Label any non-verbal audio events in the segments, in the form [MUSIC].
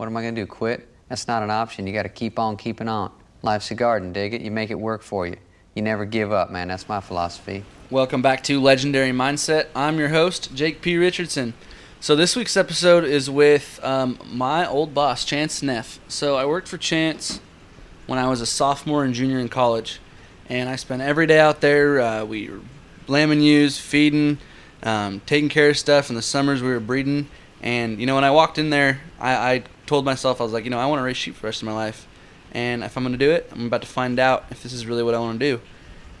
What am I going to do? Quit? That's not an option. You got to keep on keeping on. Life's a garden, dig it. You make it work for you. You never give up, man. That's my philosophy. Welcome back to Legendary Mindset. I'm your host, Jake P. Richardson. So this week's episode is with um, my old boss, Chance Neff. So I worked for Chance when I was a sophomore and junior in college, and I spent every day out there. Uh, we were lambing ewes, feeding, um, taking care of stuff. In the summers, we were breeding. And you know, when I walked in there, I, I told myself I was like, you know, I want to raise sheep for the rest of my life, and if I'm going to do it, I'm about to find out if this is really what I want to do.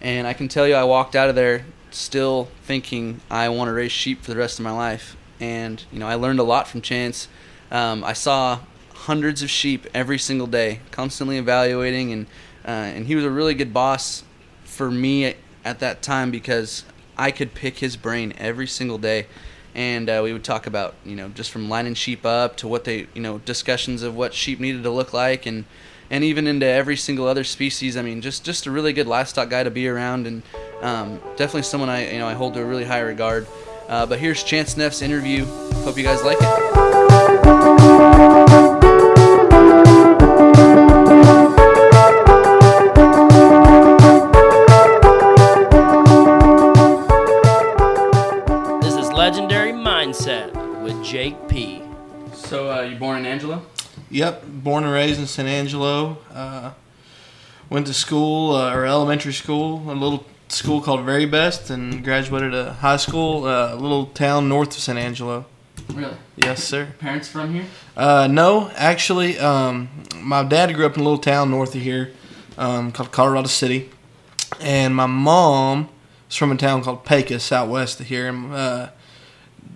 And I can tell you, I walked out of there still thinking I want to raise sheep for the rest of my life. And you know, I learned a lot from Chance. Um, I saw hundreds of sheep every single day, constantly evaluating, and uh, and he was a really good boss for me at that time because I could pick his brain every single day. And uh, we would talk about, you know, just from lining sheep up to what they, you know, discussions of what sheep needed to look like, and and even into every single other species. I mean, just just a really good livestock guy to be around, and um, definitely someone I you know I hold to a really high regard. Uh, but here's Chance Neff's interview. Hope you guys like it. Jake P. So uh, you born in Angelo? Yep, born and raised in San Angelo. Uh, went to school uh, or elementary school, a little school called Veribest, and graduated a high school, uh, a little town north of San Angelo. Really? Yes, sir. Parents from here? Uh, no, actually, um, my dad grew up in a little town north of here um, called Colorado City, and my mom is from a town called Pecos, out west of here. And, uh,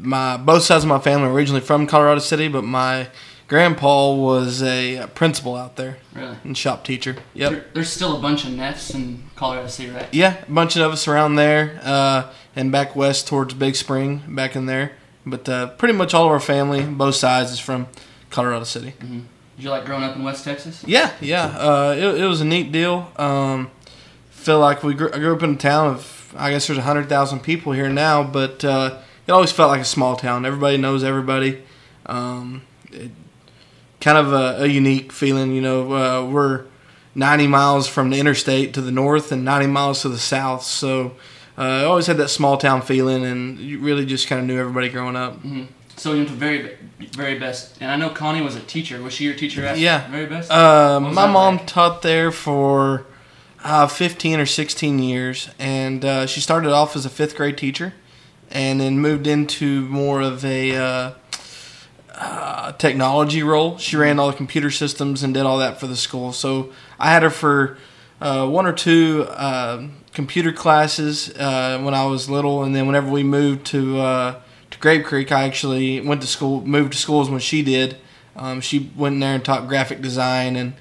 my both sides of my family are originally from Colorado City, but my grandpa was a principal out there Really? and shop teacher. Yep. There, there's still a bunch of Neffs in Colorado City, right? Yeah, a bunch of us around there, uh, and back west towards Big Spring, back in there. But uh, pretty much all of our family, both sides, is from Colorado City. Did you like growing up in West Texas? Yeah, yeah. Uh, it, it was a neat deal. Um, feel like we grew, I grew up in a town of, I guess there's 100,000 people here now, but uh, it always felt like a small town. Everybody knows everybody. Um, it, kind of a, a unique feeling, you know. Uh, we're 90 miles from the interstate to the north and 90 miles to the south, so uh, I always had that small town feeling, and you really just kind of knew everybody growing up. So you went to very, Veribest, and I know Connie was a teacher. Was she your teacher at Yeah. Veribest? Uh, my mom like? taught there for uh, 15 or 16 years, and uh, she started off as a fifth grade teacher, and then moved into more of a uh, uh, technology role. She ran all the computer systems and did all that for the school. So I had her for uh, one or two uh, computer classes uh, when I was little, and then whenever we moved to uh, to Grape Creek, I actually went to school, moved to schools when she did. Um, she went in there and taught graphic design and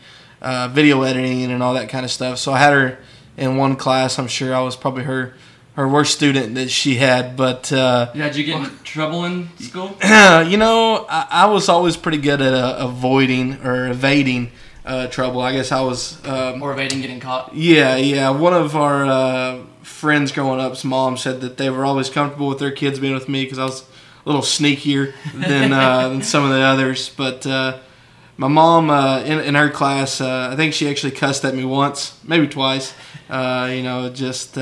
video editing and all that kind of stuff. So I had her in one class. I'm sure I was probably her her worst student that she had, but. Uh, yeah, did you get in trouble in school? [CLEARS THROAT] you know, I, I was always pretty good at uh, avoiding or evading uh, trouble. I guess I was. Um, Or evading getting caught? yeah, yeah. One of our uh, friends growing up's mom said that they were always comfortable with their kids being with me because I was a little sneakier than uh, [LAUGHS] than some of the others. But uh, my mom, uh, in, in her class, uh, I think she actually cussed at me once, maybe twice. Uh, you know, just.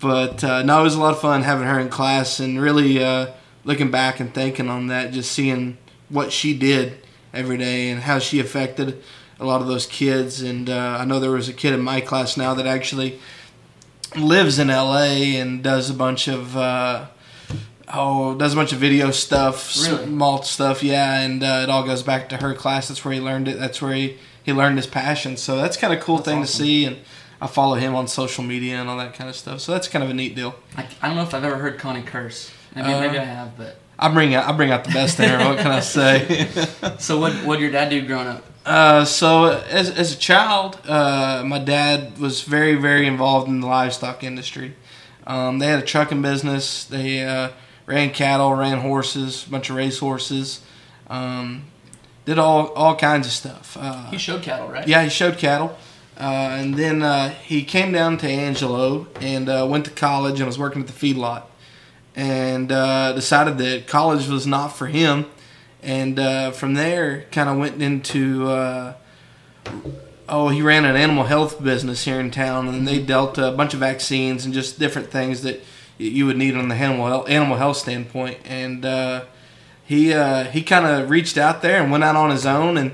But uh, no, it was a lot of fun having her in class and really uh, looking back and thinking on that, just seeing what she did every day and how she affected a lot of those kids. And uh, I know there was a kid in my class now that actually lives in LA and does a bunch of. Uh, Oh, does a bunch of video stuff, Really? small stuff, yeah, and uh, it all goes back to her class. That's where he learned it. That's where he, he learned his passion. So that's kind of cool thing awesome. to see, and I follow him on social media and all that kind of stuff. So that's kind of a neat deal. I, I don't know if I've ever heard Connie curse. Maybe, Uh, maybe I have, but. I bring out I bring out the best in her. What can I say? [LAUGHS] [LAUGHS] So what what did your dad do growing up? Uh, so as as a child, uh, my dad was very very involved in the livestock industry. Um, they had a trucking business. They uh, ran cattle, ran horses, a bunch of race horses. Um, did all all kinds of stuff. Uh, He showed cattle, right? yeah, he showed cattle. Uh, and then uh, he came down to Angelo and uh, went to college and was working at the feedlot. And uh, decided that college was not for him and uh, from there, kind of went into. Uh, oh, he ran an animal health business here in town, and they dealt a bunch of vaccines and just different things that you would need on the animal health, animal health standpoint. And he he kind of reached out there and went out on his own, and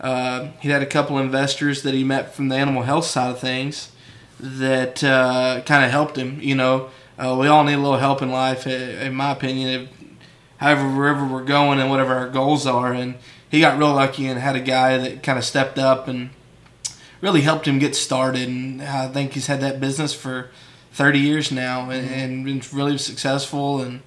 uh, he had a couple investors that he met from the animal health side of things that uh, kind of helped him. You know, uh, we all need a little help in life, in my opinion. If, however, wherever we're going and whatever our goals are, and he got real lucky and had a guy that kind of stepped up and really helped him get started. And I think he's had that business for 30 years now and, and been really successful. And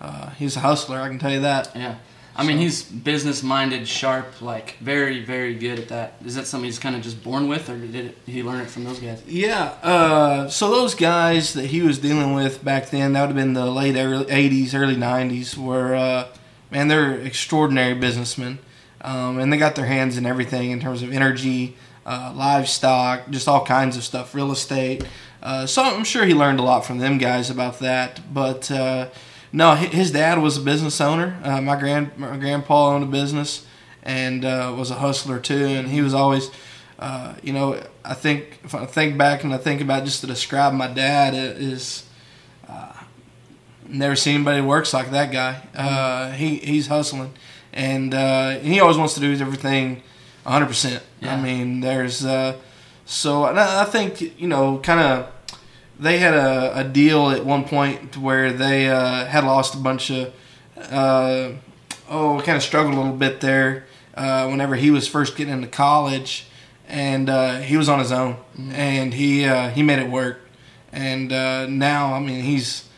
uh, he's a hustler, I can tell you that. Yeah. I mean, he's business minded, sharp, like very, very good at that. Is that something he's kind of just born with, or did, it, he learn it from those guys? Yeah. Uh, so those guys that he was dealing with back then, that would have been the late early 80s, early 90s, were, uh, man, they're extraordinary businessmen. Um, and they got their hands in everything in terms of energy, uh, livestock, just all kinds of stuff, real estate. Uh, so I'm sure he learned a lot from them guys about that. But uh, no, his dad was a business owner. Uh, my grand my grandpa owned a business and uh, was a hustler too. And he was always, uh, you know, I think if I think back and I think about just to describe my dad is. Uh, Never seen anybody works like that guy. Uh, he he's hustling, and uh, he always wants to do everything 100. percent Yeah. I mean, there's uh, so I I think you know, kind of they had a, a deal at one point where they uh, had lost a bunch of uh, oh kind of struggled a little bit there uh, whenever he was first getting into college and uh, he was on his own. And he uh, he made it work. And uh, now I mean he's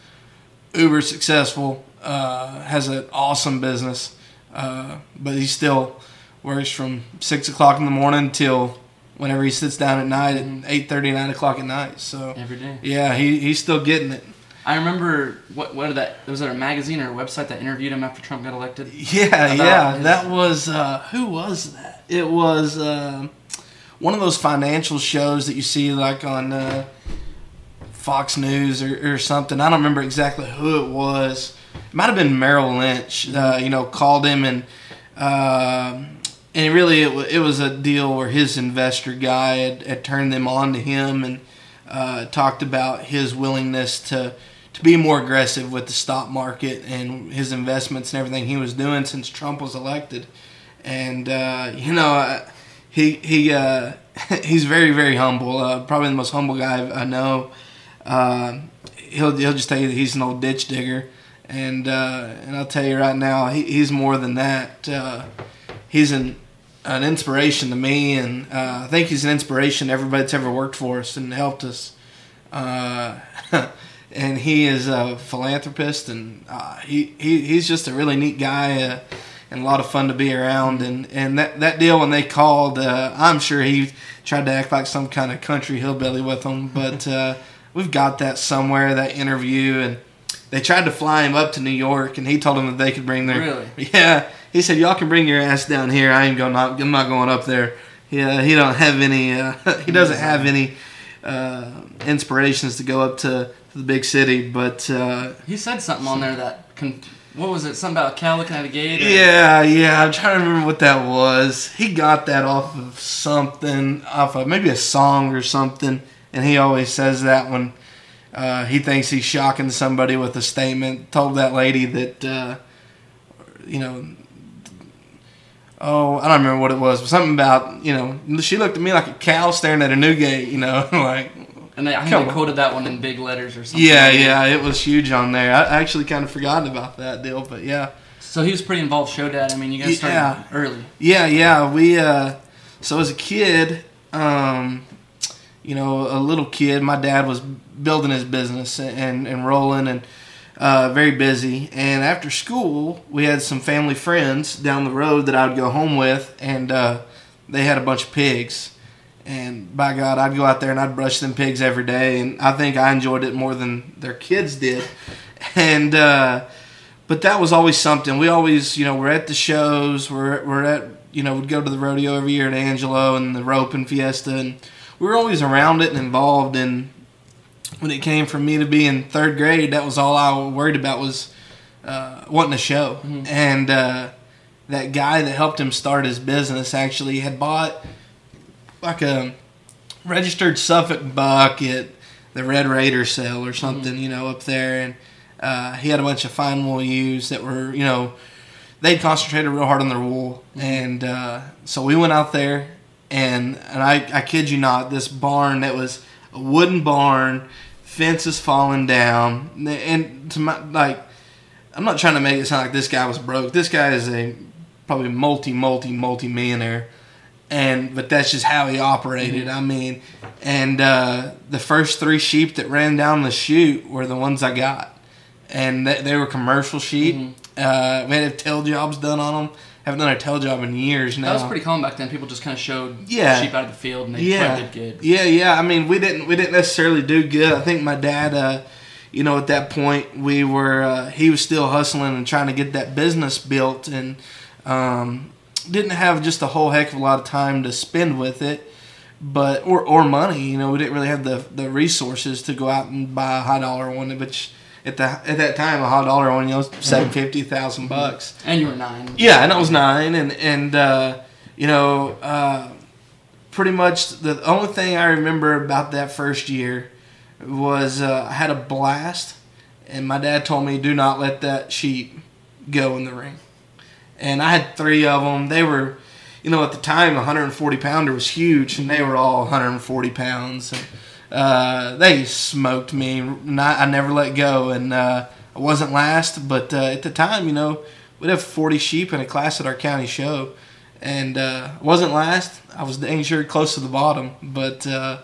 uber successful uh, has an awesome business uh, but he still works from six o'clock in the morning till whenever he sits down at night at eight thirty nine o'clock at night so Every day. yeah, he, he's still getting it. I remember what what that was it a magazine or a website that interviewed him after Trump got elected? Yeah, yeah. his- That was uh, who was that? It was uh, one of those financial shows that you see like on uh, Fox News or, or something. I don't remember exactly who it was. It might have been Merrill Lynch. Uh, you know, called him and uh, and really it, it was a deal where his investor guy had, had turned them on to him and uh, talked about his willingness to to be more aggressive with the stock market and his investments and everything he was doing since Trump was elected. And uh, you know, uh, he he uh, [LAUGHS] he's very very humble. Uh, probably the most humble guy I know. Uh, he'll he'll just tell you that he's an old ditch digger, and and I'll tell you right now, he, he's more than that. He's an an inspiration to me, and uh, I think he's an inspiration to everybody that's ever worked for us and helped us. Uh, [LAUGHS] and he is a philanthropist, and uh, he, he he's just a really neat guy. Uh, and a lot of fun to be around, and, and that, that deal when they called, uh, I'm sure he tried to act like some kind of country hillbilly with them, but uh, we've got that somewhere that interview, and they tried to fly him up to New York, and he told them that they could bring their Really? [LAUGHS] yeah. He said, "Y'all can bring your ass down here. I ain't going. Not, I'm not going up there. Yeah, he don't have any. Uh, [LAUGHS] he doesn't have any uh, inspirations to go up to, to the big city. But uh, He said something on there that con- what was it? Something about a cow looking at a gate. or- yeah, yeah. I'm trying to remember what that was. He got that off of something, off of maybe a song or something. And he always says that when uh, he thinks he's shocking somebody with a statement. Told that lady that, uh, you know, oh, I don't remember what it was, but something about, you know, she looked at me like a cow staring at a new gate, you know, [LAUGHS] like, And they, I think they quoted that one in big letters or something. yeah, yeah, it was huge on there. I I actually kind of forgotten about that deal, but yeah. So he was pretty involved. Show dad. I mean, you guys started Yeah. early. Yeah, yeah. We uh so as a kid, um you know, a little kid, my dad was building his business and and rolling and uh, very busy. And after school, we had some family friends down the road that I would go home with, and uh, they had a bunch of pigs. And by God, I'd go out there and I'd brush them pigs every day, and I think I enjoyed it more than their kids did. [LAUGHS] And uh, but that was always something. We always, you know, we're at the shows. We're we're at, you know, we'd go to the rodeo every year at Angelo and the Roping Fiesta, and we were always around it and involved. And when it came for me to be in third grade, that was all I worried about was uh, wanting a show. And uh, that guy that helped him start his business actually had bought like a registered Suffolk buck at the Red Raider sale or something, you know, up there, and uh, he had a bunch of fine wool ewes that were, you know, they'd concentrated real hard on their wool, and uh, so we went out there, and and I I kid you not, this barn that was a wooden barn, fences falling down, and to my like. I'm not trying to make it sound like this guy was broke. This guy is a probably multi, multi, multi millionaire, and but that's just how he operated. I mean, and uh, the first three sheep that ran down the chute were the ones I got, and they, they were commercial sheep. Uh, we had tail jobs done on them. Haven't done a tell job in years now. That was pretty common back then. People just kind of showed Yeah. sheep out of the field and they yeah, did good. Yeah, yeah. I mean, we didn't we didn't necessarily do good. I think my dad, uh, you know, at that point we were uh, he was still hustling and trying to get that business built, and um, didn't have just a whole heck of a lot of time to spend with it, but or or money. You know, we didn't really have the the resources to go out and buy a high dollar one, which. At, the, at that time, a high dollar one, you know, seven fifty thousand bucks. And you were nine. Yeah, and I was nine, and and uh, you know, uh, pretty much the only thing I remember about that first year was uh, I had a blast, and my dad told me do not let that sheep go in the ring, and I had three of them. They were, you know, at the time, a 140 pounder was huge, and they were all 140 pounds. And, uh, they smoked me. and I, never let go, and uh, I wasn't last. But uh, at the time, you know, we'd have 40 sheep in a class at our county show, and uh, I wasn't last. I was dang sure close to the bottom, but uh,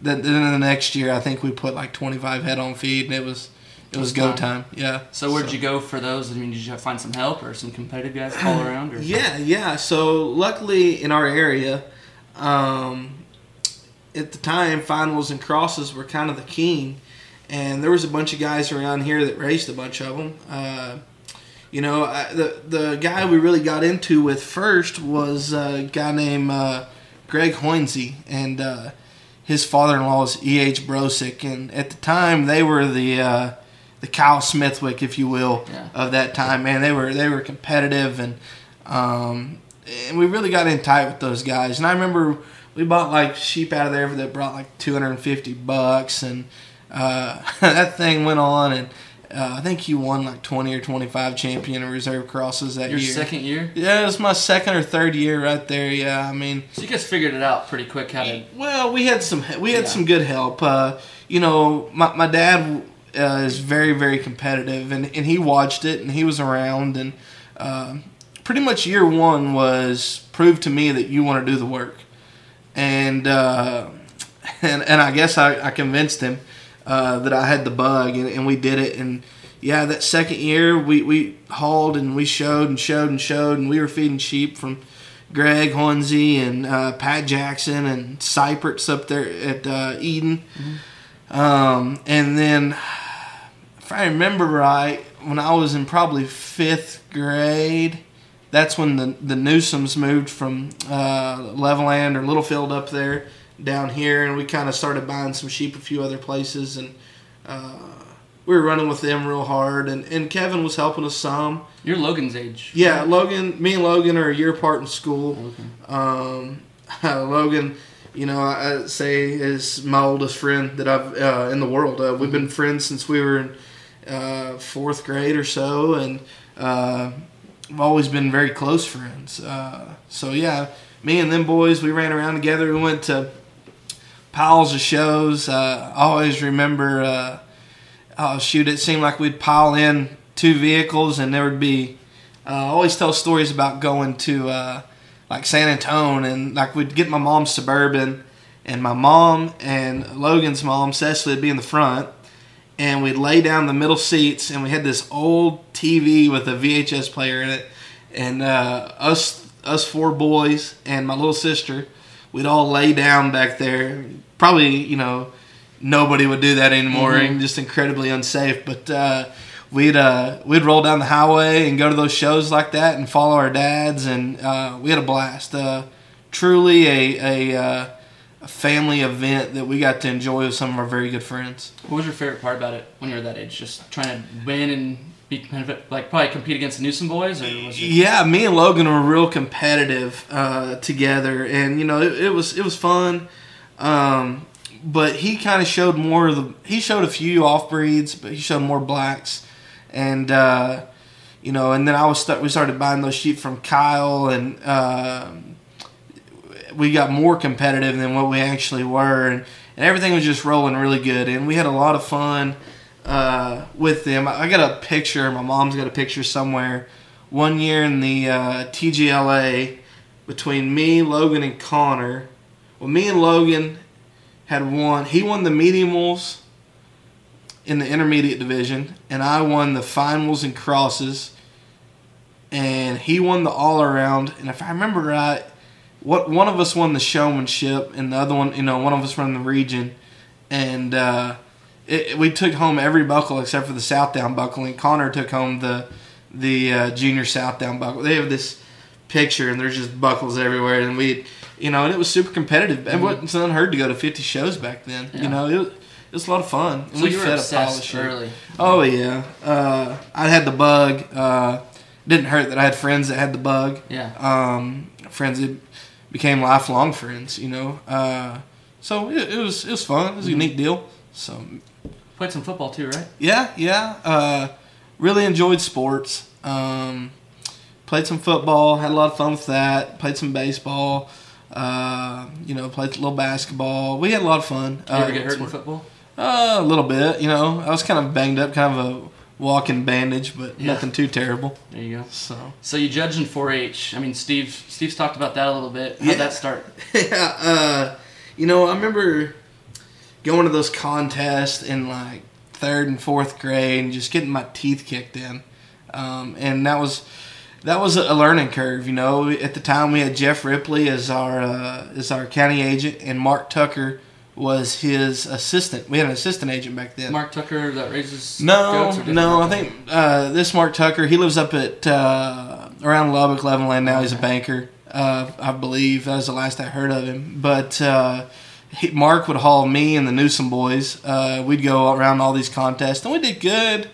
then, the next year, I think we put like 25 head on feed, and it was it was go time. Yeah. So where'd you go for those? I mean, did you find some help or some competitive guys all [SIGHS] around? Or? Yeah, yeah. So luckily in our area, um, at the time, fine wools and crosses were kind of the king, and there was a bunch of guys around here that raced a bunch of them. Uh, you know, I, the the guy we really got into with first was a guy named uh, Greg Hoinsey, and uh, his father-in-law was E. H. Brosick, and at the time they were the uh, the Kyle Smithwick, if you will, Yeah. of that time. Man, they were they were competitive, and um, and we really got in tight with those guys. And I remember we bought like sheep out of there that brought like 250 bucks, and uh, [LAUGHS] that thing went on, and uh, I think he won like 20 or 25 champion and reserve crosses that year. Your year. second year? Yeah, it was my second or third year right there. Yeah, I mean, So you guys figured it out pretty quick how to. well, we had some we had Yeah. some good help. Uh, you know, my my dad uh, is very very competitive, and and he watched it, and he was around, and uh, pretty much year one was prove to me that you want to do the work, and uh, [LAUGHS] and and I guess I, I convinced him uh, that I had the bug, and, and we did it, and. Yeah, that second year we, we hauled and we showed and showed and showed and we were feeding sheep from Greg Hornsey and uh, Pat Jackson and Cypress up there at uh, Eden. Um, and then, if I remember right, when I was in probably fifth grade, that's when the the Newsoms moved from uh, Levelland or Littlefield up there down here, and we kind of started buying some sheep a few other places, and uh, we were running with them real hard, and, and Kevin was helping us some. You're Logan's age. Yeah, Logan, me and Logan are a year apart in school. Okay. Um, [LAUGHS] Logan, you know, I say is my oldest friend that I've uh, in the world. Uh, we've been friends since we were in uh, fourth grade or so, and uh, we've always been very close friends. Uh, so yeah, me and them boys, we ran around together. We went to piles of shows. Uh, I always remember. Uh, oh shoot! It seemed like we'd pile in two vehicles, and there would be. Uh, I always tell stories about going to uh, like San Antone, and like we'd get my mom's suburban, and my mom and Logan's mom Cecily would be in the front, and we'd lay down the middle seats, and we had this old TV with a VHS player in it, and uh, us us four boys and my little sister, we'd all lay down back there. Probably you know nobody would do that anymore, and just incredibly unsafe. But uh, we'd uh, we'd roll down the highway and go to those shows like that and follow our dads, and uh, we had a blast. Uh, truly a a, uh, a family event that we got to enjoy with some of our very good friends. What was your favorite part about it when you were that age? Just trying to win and be competitive, like probably compete against the Newsom boys, or was it? Yeah, me and Logan were real competitive uh, together, and you know it, it was it was fun. Um, but he kind of showed more of the. He showed a few off breeds, but he showed more blacks, and uh, you know, and then I was start, we started buying those sheep from Kyle, and uh, we got more competitive than what we actually were, and, and everything was just rolling really good, and we had a lot of fun uh, with them. I got a picture. My mom's got a picture somewhere. One year in the uh, TGLA between me, Logan, and Connor. Well, me and Logan had won. He won the medium wools in the intermediate division, and I won the fine wools and crosses. And he won the all around. And if I remember right, what one of us won the showmanship, and the other one, you know, one of us won the region. And uh, it, we took home every buckle except for the South Down buckle, and Connor took home the the uh, junior South Down buckle. They have this picture, and there's just buckles everywhere, and we, you know, and it was super competitive. It wasn't unheard to go to 50 shows back then. Yeah. You know, it, was- it was a lot of fun. And So we you were fed a pile of obsessed early. Oh yeah, uh, I had the bug. Uh, didn't hurt that I had friends that had the bug. Yeah. Um, friends that became lifelong friends. You know, uh, so it, it was it was fun. It was a unique deal. So Played some football too, right? yeah, yeah. Uh, really enjoyed sports. Um, played some football. Had a lot of fun with that. Played some baseball. Uh, you know, played a little basketball. We had a lot of fun. Did you ever Uh, get hurt in football? uh, a little bit, you know. I was kind of banged up, kind of a walking bandage, but Yeah. nothing too terrible. There you go. So So you judged in 4-H. I mean, Steve. Steve's talked about that a little bit. How'd Yeah. that start? [LAUGHS] yeah, uh, you know, I remember going to those contests in like third and fourth grade and just getting my teeth kicked in, um, and that was that was a learning curve. You know, at the time we had Jeff Ripley as our uh, as our county agent, and Mark Tucker was his assistant. We had an assistant agent back then. Mark Tucker that raises No, no. I think uh, this Mark Tucker. He lives up at uh, around Lubbock, Levelland now. He's a banker, uh, I believe. That was the last I heard of him. But uh, he, Mark would haul me and the Newsom boys. Uh, we'd go around all these contests, and we did good.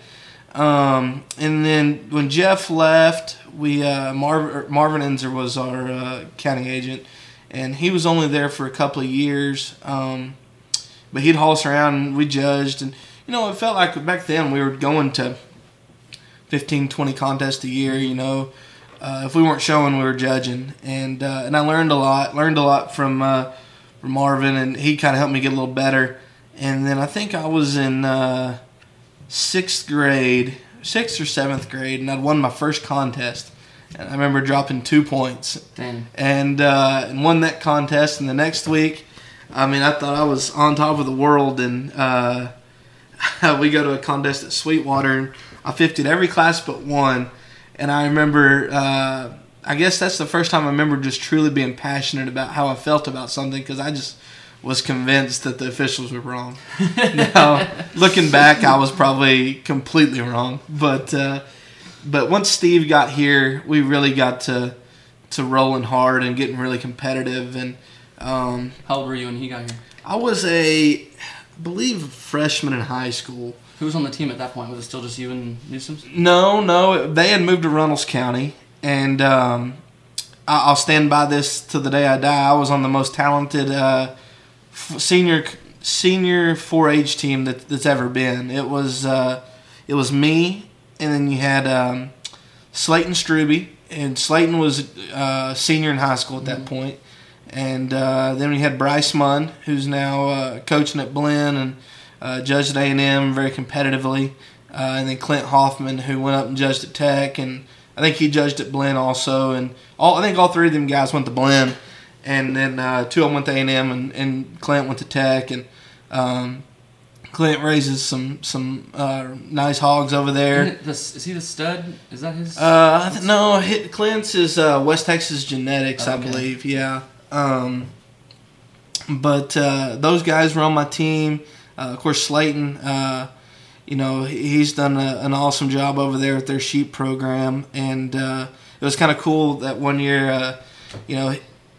Um, and then when Jeff left, we uh, Marv, Marvin Enzer was our uh, county agent, and he was only there for a couple of years. Um, but he'd haul us around, and we judged, and you know, it felt like back then we were going to 15, 20 contests a year. You know, uh, if we weren't showing, we were judging, and uh, and I learned a lot. Learned a lot from uh, from Marvin, and he kind of helped me get a little better. And then I think I was in uh, sixth grade, sixth or seventh grade, and I'd won my first contest. And I remember dropping two points, Dang. and uh, and won that contest. And the next week, I mean, I thought I was on top of the world. And uh, [LAUGHS] we go to a contest at Sweetwater, and I 50'd every class but one. And I remember, uh, I guess that's the first time I remember just truly being passionate about how I felt about something because I just was convinced that the officials were wrong. [LAUGHS] now, looking back, I was probably completely wrong. But uh, but once Steve got here, we really got to to rolling hard and getting really competitive. And um, How old were you when he got here? I was a, I believe, freshman in high school. Who was on the team at that point? Was it still just you and Newsom's? No, no, they had moved to Runnels County, and um, I- I'll stand by this to the day I die. I was on the most talented uh, f- senior senior 4-H team that, that's ever been. It was uh, it was me, and then you had um, Slayton Struby, and Slayton was uh, senior in high school at that point. And uh, then we had Bryce Munn, who's now uh, coaching at Blinn and uh, judged at A&M very competitively. Uh, and then Clint Hoffman, who went up and judged at Tech, and I think he judged at Blinn also. And all I think all three of them guys went to Blinn, and then uh, two of them went to A&M, and, and Clint went to Tech. And um, Clint raises some some uh, nice hogs over there. The- Is he the stud? Is that his? Uh, th- no, hit Clint's is uh, West Texas Genetics, I Okay. believe. Yeah. Um, but uh, those guys were on my team. Uh, of course, Slayton. Uh, you know, he's done a, an awesome job over there with their sheep program, and uh, it was kind of cool that one year. Uh, you know,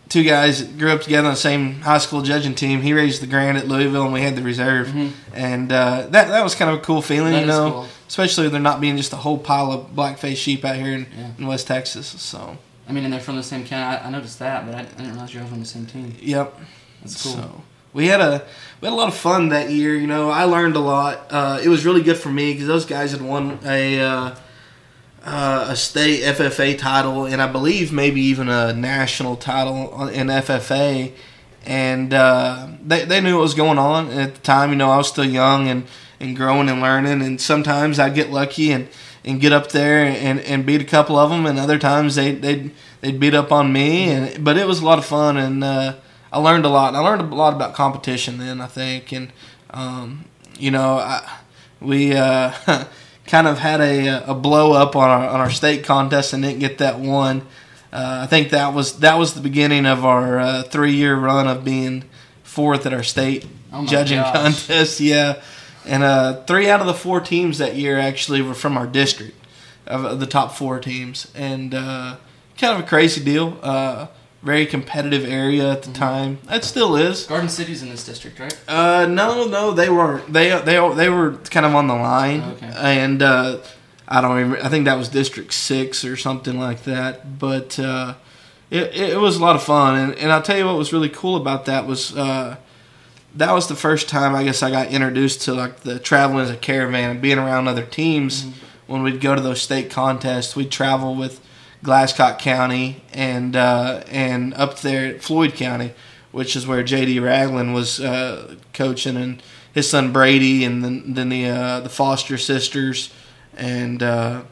two guys grew up together on the same high school judging team. He raised the grand at Louisville, and we had the reserve, and uh, that that was kind of a cool feeling. That you know, cool. especially with there not being just a whole pile of black-faced sheep out here in, Yeah. in West Texas. So, I mean, and they're from the same county. I, I noticed that, but I, I didn't realize you were from the same team. yep. That's cool. So we had a we had a lot of fun that year. You know, I learned a lot. Uh, it was really good for me because those guys had won a uh, uh, a state FFA title and I believe maybe even a national title in FFA. And uh, they they knew what was going on at the time. You know, I was still young and, and growing and learning. And sometimes I'd get lucky and, and get up there and, and beat a couple of them. And other times they they'd they'd beat up on me. And but it was a lot of fun and. Uh, I learned a lot. I learned a lot about competition then. I think, and um, you know, I, we uh, [LAUGHS] kind of had a, a blow up on our on our state contest and didn't get that one. Uh, I think that was that was the beginning of our uh, three year run of being fourth at our state Oh judging gosh. contest. [LAUGHS] Yeah, and uh, three out of the four teams that year actually were from our district of, of the top four teams, and uh, kind of a crazy deal. Very competitive area at the time. It still is. Garden City's in this district, right? Uh, no, no, they weren't. They they they were kind of on the line, Okay. and uh, I don't remember. I think that was District Six or something like that. But uh, it it was a lot of fun, and and I'll tell you what was really cool about that was. Uh, that was the first time I guess I got introduced to like the traveling as a caravan and being around other teams. When we'd go to those state contests, we'd travel with Glasscock County and uh, and up there at Floyd County, which is where J.D. Ragland was uh, coaching, and his son Brady, and then then the uh, the Foster sisters, and uh,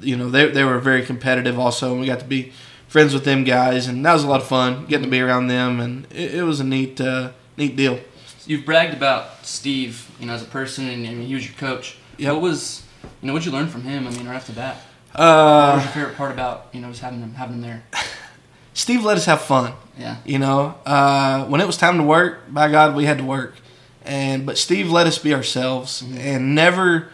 you know they they were very competitive also, and we got to be friends with them guys, and that was a lot of fun getting to be around them, and it, it was a neat uh, neat deal. You've bragged about Steve, you know, as a person, and mean, he was your coach. Yep. What was, you know, what'd you learn from him? I mean, right off the bat. What Uh, was your favorite part about, you know, just having them having him there? [LAUGHS] Steve let us have fun. Yeah. You know, uh, when it was time to work, by God, we had to work. And but Steve let us be ourselves, and never,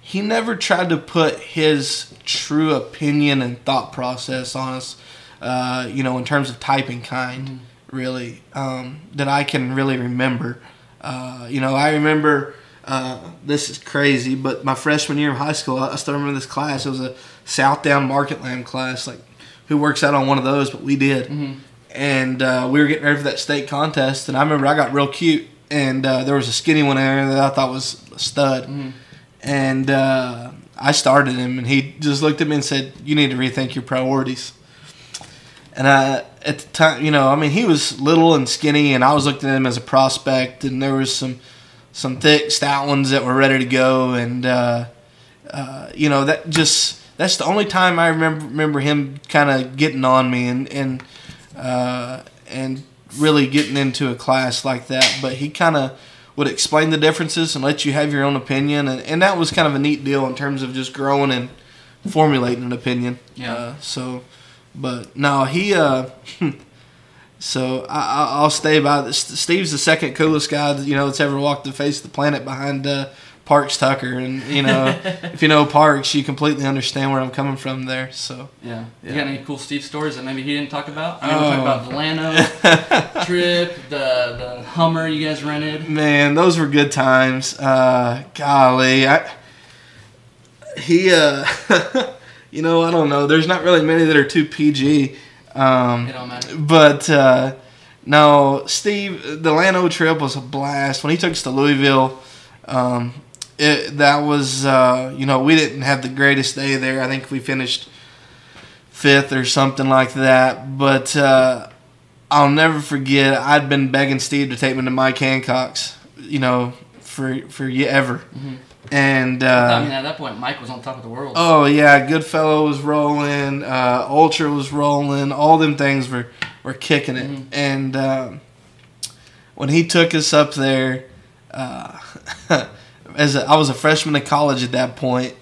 he never tried to put his true opinion and thought process on us. Uh, you know, in terms of type and kind, really, um, that I can really remember. Uh, you know, I remember. Uh, this is crazy, but my freshman year of high school, I I still remember this class. It was a South Down Market Lamb class. Like, who works out on one of those? But we did and uh, we were getting ready for that state contest. And I remember I got real cute, and uh, there was a skinny one there that I thought was a stud. And uh, I started him, and he just looked at me and said, "You need to rethink your priorities." And I, at the time, you know, I mean, he was little and skinny, and I was looking at him as a prospect, and there was some some thick, stout ones that were ready to go, and uh, uh, you know, that just that's the only time I remember remember him kind of getting on me and and uh, and really getting into a class like that. But he kind of would explain the differences and let you have your own opinion, and, and that was kind of a neat deal in terms of just growing and formulating an opinion. Yeah. Uh, so, but no, he. Uh, [LAUGHS] so I, I- I'll stay by this. Steve's the second coolest guy that, you know that's ever walked the face of the planet behind uh, Parks Tucker, and you know [LAUGHS] if you know Parks, you completely understand where I'm coming from there. So. Yeah. You got any cool Steve stories that maybe he didn't talk about? I mean, we Oh. talked about the Llano [LAUGHS] trip, the the Hummer you guys rented. Man, those were good times. Uh, golly, I he uh, [LAUGHS] you know I don't know. There's not really many that are too PG. Um, It don't matter. but uh, no, Steve, the Llano trip was a blast. When he took us to Louisville, um, it, that was uh, you know we didn't have the greatest day there. I think we finished fifth or something like that. But uh, I'll never forget. I'd been begging Steve to take me to Mike Hancock's, you know, for for ye- ever. And uh, I mean, at that point, Mike was on top of the world. Oh yeah, Goodfellow was rolling, uh, Ultra was rolling, all them things were were kicking it. And um, when he took us up there, uh, [LAUGHS] as a, I was a freshman in college at that point,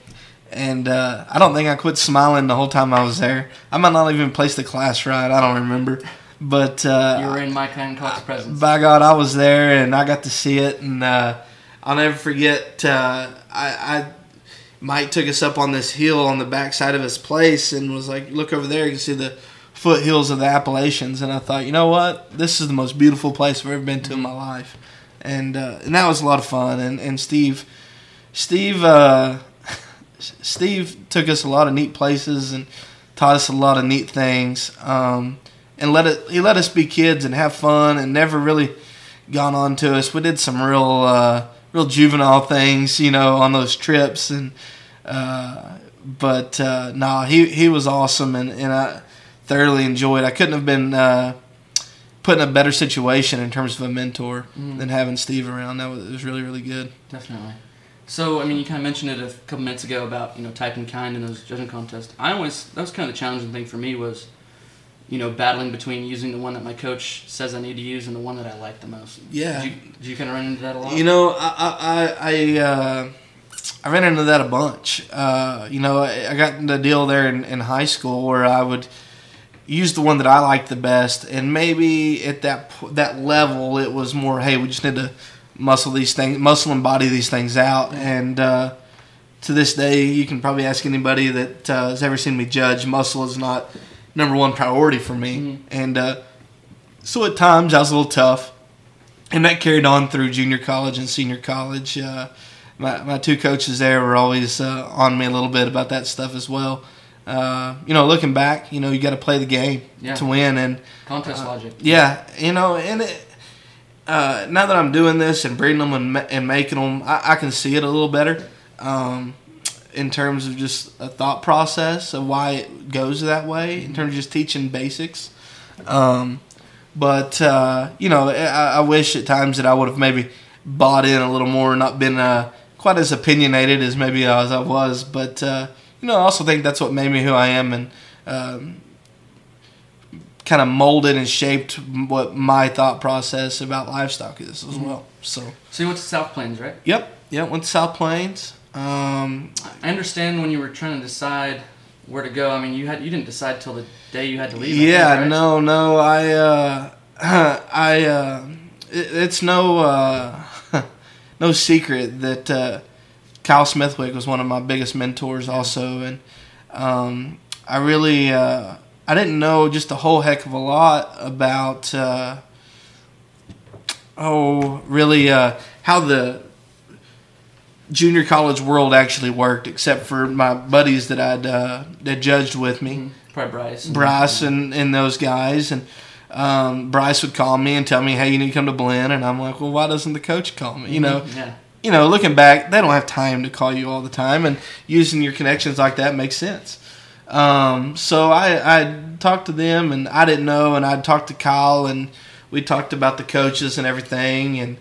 and uh, I don't think I quit smiling the whole time I was there. I might not even place the class right. I don't remember, but uh, you were in Mike Hancock's presence. by God, I was there and I got to see it, and uh, I'll never forget. Uh, I, I Mike took us up on this hill on the backside of his place and was like, "Look over there, you can see the foothills of the Appalachians." And I thought, you know what, this is the most beautiful place I've ever been to in my life, and uh, and that was a lot of fun. And and Steve, Steve, uh, [LAUGHS] Steve took us a lot of neat places and taught us a lot of neat things. Um, and let it he let us be kids and have fun and never really gone on to us. We did some real uh, real juvenile things, you know, on those trips and uh, but uh, nah, he he was awesome and, and I thoroughly enjoyed. I couldn't have been uh, put in a better situation in terms of a mentor than having Steve around. That was, it was really really good. Definitely. So, I mean, you kind of mentioned it a couple minutes ago about you know typing kind in those judging contests. I always that was kind of the challenging thing for me was, you know, battling between using the one that my coach says I need to use and the one that I like the most. Yeah. Did you, did you kind of run into that a lot? You know, I I I I, uh, I ran into that a bunch. Uh, you know, I, I got into a deal there in, in high school where I would use the one that I liked the best, and maybe at that that level, it was more, hey, we just need to muscle these things, muscle and body these things out, and. Uh, to this day, you can probably ask anybody that uh, has ever seen me judge. Muscle is not number one priority for me, and uh, so at times I was a little tough and that carried on through junior college and senior college. Uh, my, my two coaches there were always uh, on me a little bit about that stuff as well. Uh, you know, looking back, you know, you got to play the game Yeah. to win, and Contest logic. yeah, you know, and it, uh, now that I'm doing this and breeding them and, ma- and making them, I, I can see it a little better um, in terms of just a thought process of why it goes that way, in terms of just teaching basics. Um, but, uh, you know, I, I wish at times that I would have maybe bought in a little more, not been uh, quite as opinionated as maybe as I was. But, uh, you know, I also think that's what made me who I am and um, kind of molded and shaped what my thought process about livestock is as well. So, So you went to South Plains, right? yep, yep, went to South Plains. Um, I understand when you were trying to decide where to go. I mean, you had you didn't decide till the day you had to leave. I think, yeah, right? no, no, I, uh, [LAUGHS] I, uh, it, it's no, uh, [LAUGHS] no secret that uh, Kyle Smithwick was one of my biggest mentors, also, and um, I really, uh, I didn't know just a whole heck of a lot about, uh, oh, really, uh, how the junior college world actually worked, except for my buddies that I'd uh, that judged with me. Probably Bryce. Bryce and, and those guys. And um, Bryce would call me and tell me, hey, you need to come to Blinn. And I'm like, well, why doesn't the coach call me? You know, Yeah. You know, looking back, they don't have time to call you all the time. And using your connections like that makes sense. Um, so I, I talked to them and I didn't know. And I'd talked to Kyle and we talked about the coaches and everything. And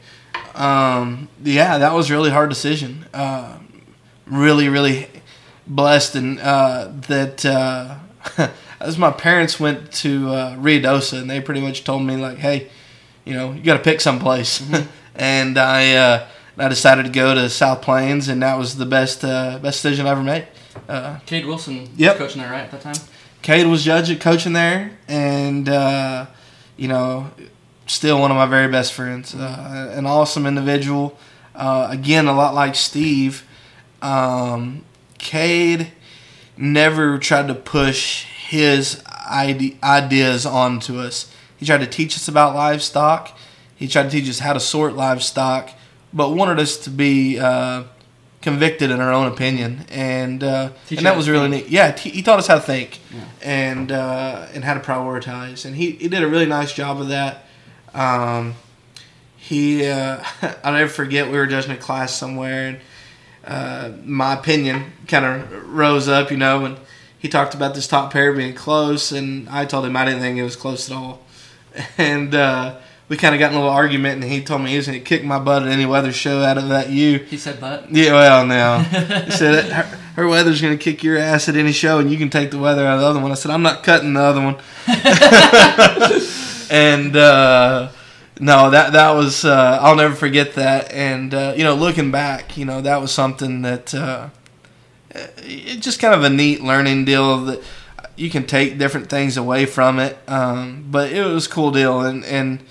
um, yeah, that was a really hard decision. Uh, really, really blessed and uh, that uh, [LAUGHS] as my parents went to uh, Ruidoso and they pretty much told me like, hey, you know, you got to pick someplace, [LAUGHS] and I uh, I decided to go to South Plains, and that was the best uh, best decision I ever made. Uh, Cade Wilson Yep. was coaching there, right, at that time? Cade was judge coaching there, and uh, you know, still one of my very best friends. Uh, an awesome individual. Uh, again, a lot like Steve. Um, Cade never tried to push his ide- ideas onto us. He tried to teach us about livestock. He tried to teach us how to sort livestock, but wanted us to be uh, convicted in our own opinion, and uh, and that was really think. neat. Yeah, t- he taught us how to think Yeah. and uh, and how to prioritize, and he, he did a really nice job of that. Um, he uh, [LAUGHS] I'll never forget we were judging a class somewhere, and uh, my opinion kind of rose up, you know, and he talked about this top pair being close, and I told him I didn't think it was close at all, [LAUGHS] and uh, we kind of got in a little argument, and he told me he was going to kick my butt at any wether show out of that ewe. He said, "But Yeah, well, now [LAUGHS] he said her, her wether's going to kick your ass at any show, and you can take the wether out of the other one. I said I'm not cutting the other one. [LAUGHS] and uh, no, that that was uh, I'll never forget that. And uh, you know, looking back, you know, that was something that uh, it just kind of a neat learning deal that you can take different things away from it. Um, but it was a cool deal, and and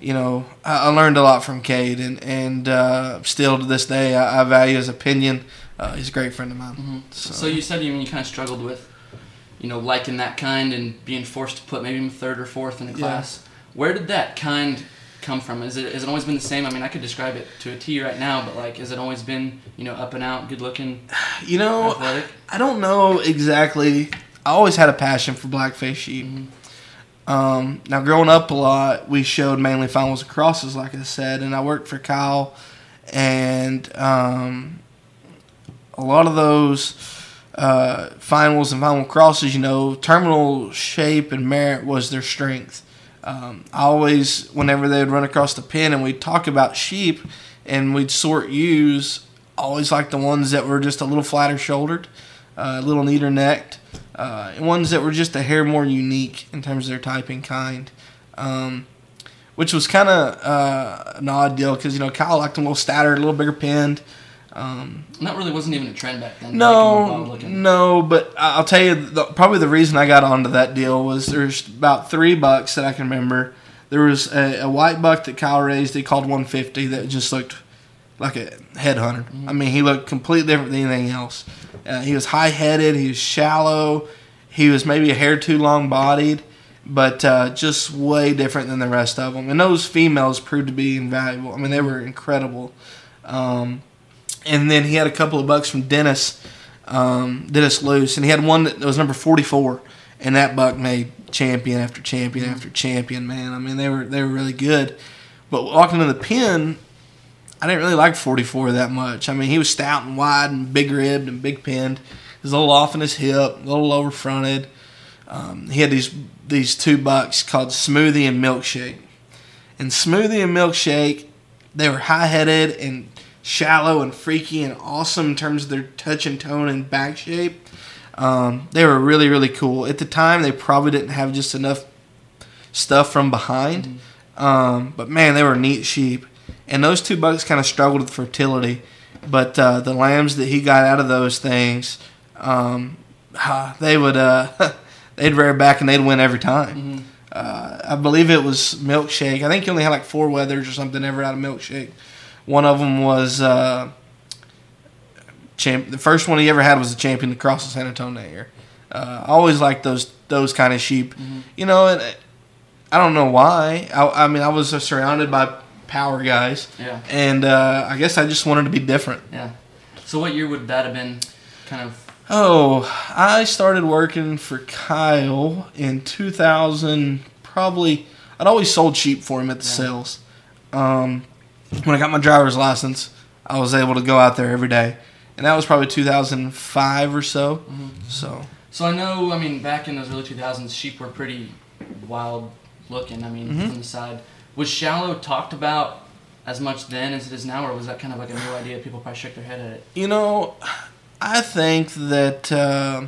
you know, I, I learned a lot from Cade, and and uh, still to this day, I, I value his opinion. Uh, he's a great friend of mine. So, So you said you, you kind of struggled with, you know, liking that kind and being forced to put maybe him third or fourth in a Yeah. class. Where did that kind come from? Is it has it always been the same? I mean, I could describe it to a T right now, but like, has it always been you know up and out, good looking, You know, athletic? I don't know exactly. I always had a passion for blackface sheep. Um, now, growing up a lot, we showed mainly fine wools and crosses, like I said, and I worked for Kyle, and um, a lot of those uh, fine wools and fine wool crosses, you know, terminal shape and merit was their strength. Um, I always, whenever they'd run across the pen and we'd talk about sheep and we'd sort ewes, always like the ones that were just a little flatter shouldered, a little neater necked, uh, ones that were just a hair more unique in terms of their type and kind. Um, which was kind of uh, an odd deal because, you know, Kyle liked them a little stattered, a little bigger pinned. Um, that really wasn't even a trend back then. no, looking. no, but I'll tell you, the, probably the reason I got onto that deal was there's about three bucks that I can remember. There was a, a white buck that Kyle raised. They called 150 that just looked like a headhunter. I mean, he looked completely different than anything else. Uh, he was high headed. He was shallow. He was maybe a hair too long bodied, but uh, just way different than the rest of them. And those females proved to be invaluable. I mean, they were incredible. Um, and then he had a couple of bucks from Dennis, um, Dennis Luce, and he had one that was number 44, and that buck made champion after champion after champion. Man, I mean they were they were really good. But walking in the pen, I didn't really like 44 that much. I mean he was stout and wide and big ribbed and big pinned. He was a little off in his hip, a little lower fronted. Um, he had these these two bucks called Smoothie and Milkshake, and Smoothie and Milkshake, they were high headed and shallow and freaky and awesome in terms of their touch and tone and back shape. Um, they were really, really cool. At the time, they probably didn't have just enough stuff from behind. Um, but man, they were neat sheep. And those two bucks kind of struggled with fertility. But uh, the lambs that he got out of those things, um, they would uh, [LAUGHS] they'd rear back and they'd win every time. Uh, I believe it was milkshake. I think he only had like four wethers or something ever out of milkshake. One of them was uh, champ. The first one he ever had was a champion across the San Antonio that year. Uh, I always liked those those kind of sheep. You know, and uh, I don't know why. I, I mean, I was surrounded by power guys, Yeah, and uh, I guess I just wanted to be different. yeah. So what year would that have been? Kind of. Oh, I started working for Kyle in 2000. Probably, I'd always sold sheep for him at the Yeah. sales. Um, when I got my driver's license, I was able to go out there every day, and that was probably 2005 or so. So, So I know. I mean, back in those early 2000s, sheep were pretty wild looking. I mean, Mhm. from the side. Was shallow talked about as much then as it is now, or was that kind of like a new idea? People probably shook their head at it. you know, I think that uh,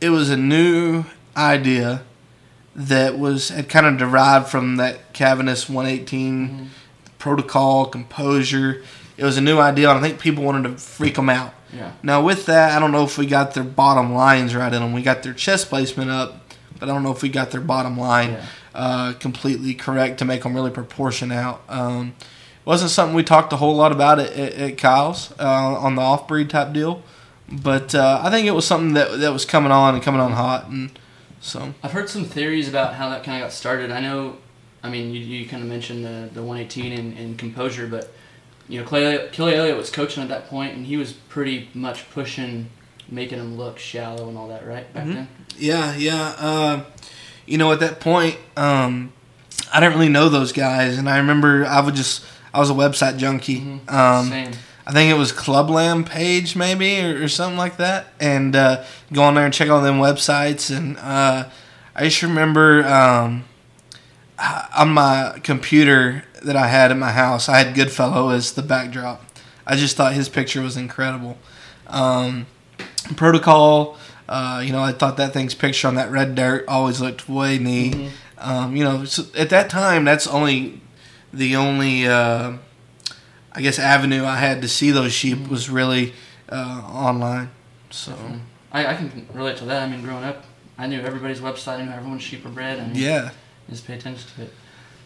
it was a new idea that was had kind of derived from that Cavaness 118 protocol, composure. It was a new idea, and I think people wanted to freak them out. Yeah. Now, with that, I don't know if we got their bottom lines right in them. We got their chest placement up, but I don't know if we got their bottom line Yeah. Uh, completely correct to make them really proportion out. Um, wasn't something we talked a whole lot about at, at, at Kyle's uh, on the off breed type deal, but uh, I think it was something that that was coming on and coming on hot, and so I've heard some theories about how that kind of got started. I know, I mean, you, you kind of mentioned the, the 118 and, and composure, but, you know, Clay, Kelly Elliott was coaching at that point, and he was pretty much pushing, making him look shallow and all that, right? Back Mhm. then? Yeah, yeah. Uh, you know, at that point, um, I didn't really know those guys, and I remember I would just I was a website junkie. Mhm. Um. I think it was Clublam page maybe or, or something like that, and uh, go on there and check all them websites. And uh, I just remember um, on my computer that I had at my house, I had Goodfellow as the backdrop. I just thought his picture was incredible. Um, protocol, uh, you know, I thought that thing's picture on that red dirt always looked way neat. Mhm. Um, you know, so at that time, that's only the only, uh, I guess, avenue I had to see those sheep was really uh, online. So I, I can relate to that. I mean, growing up, I knew everybody's website. I knew everyone's sheep were bred. I mean, yeah, just pay attention to it.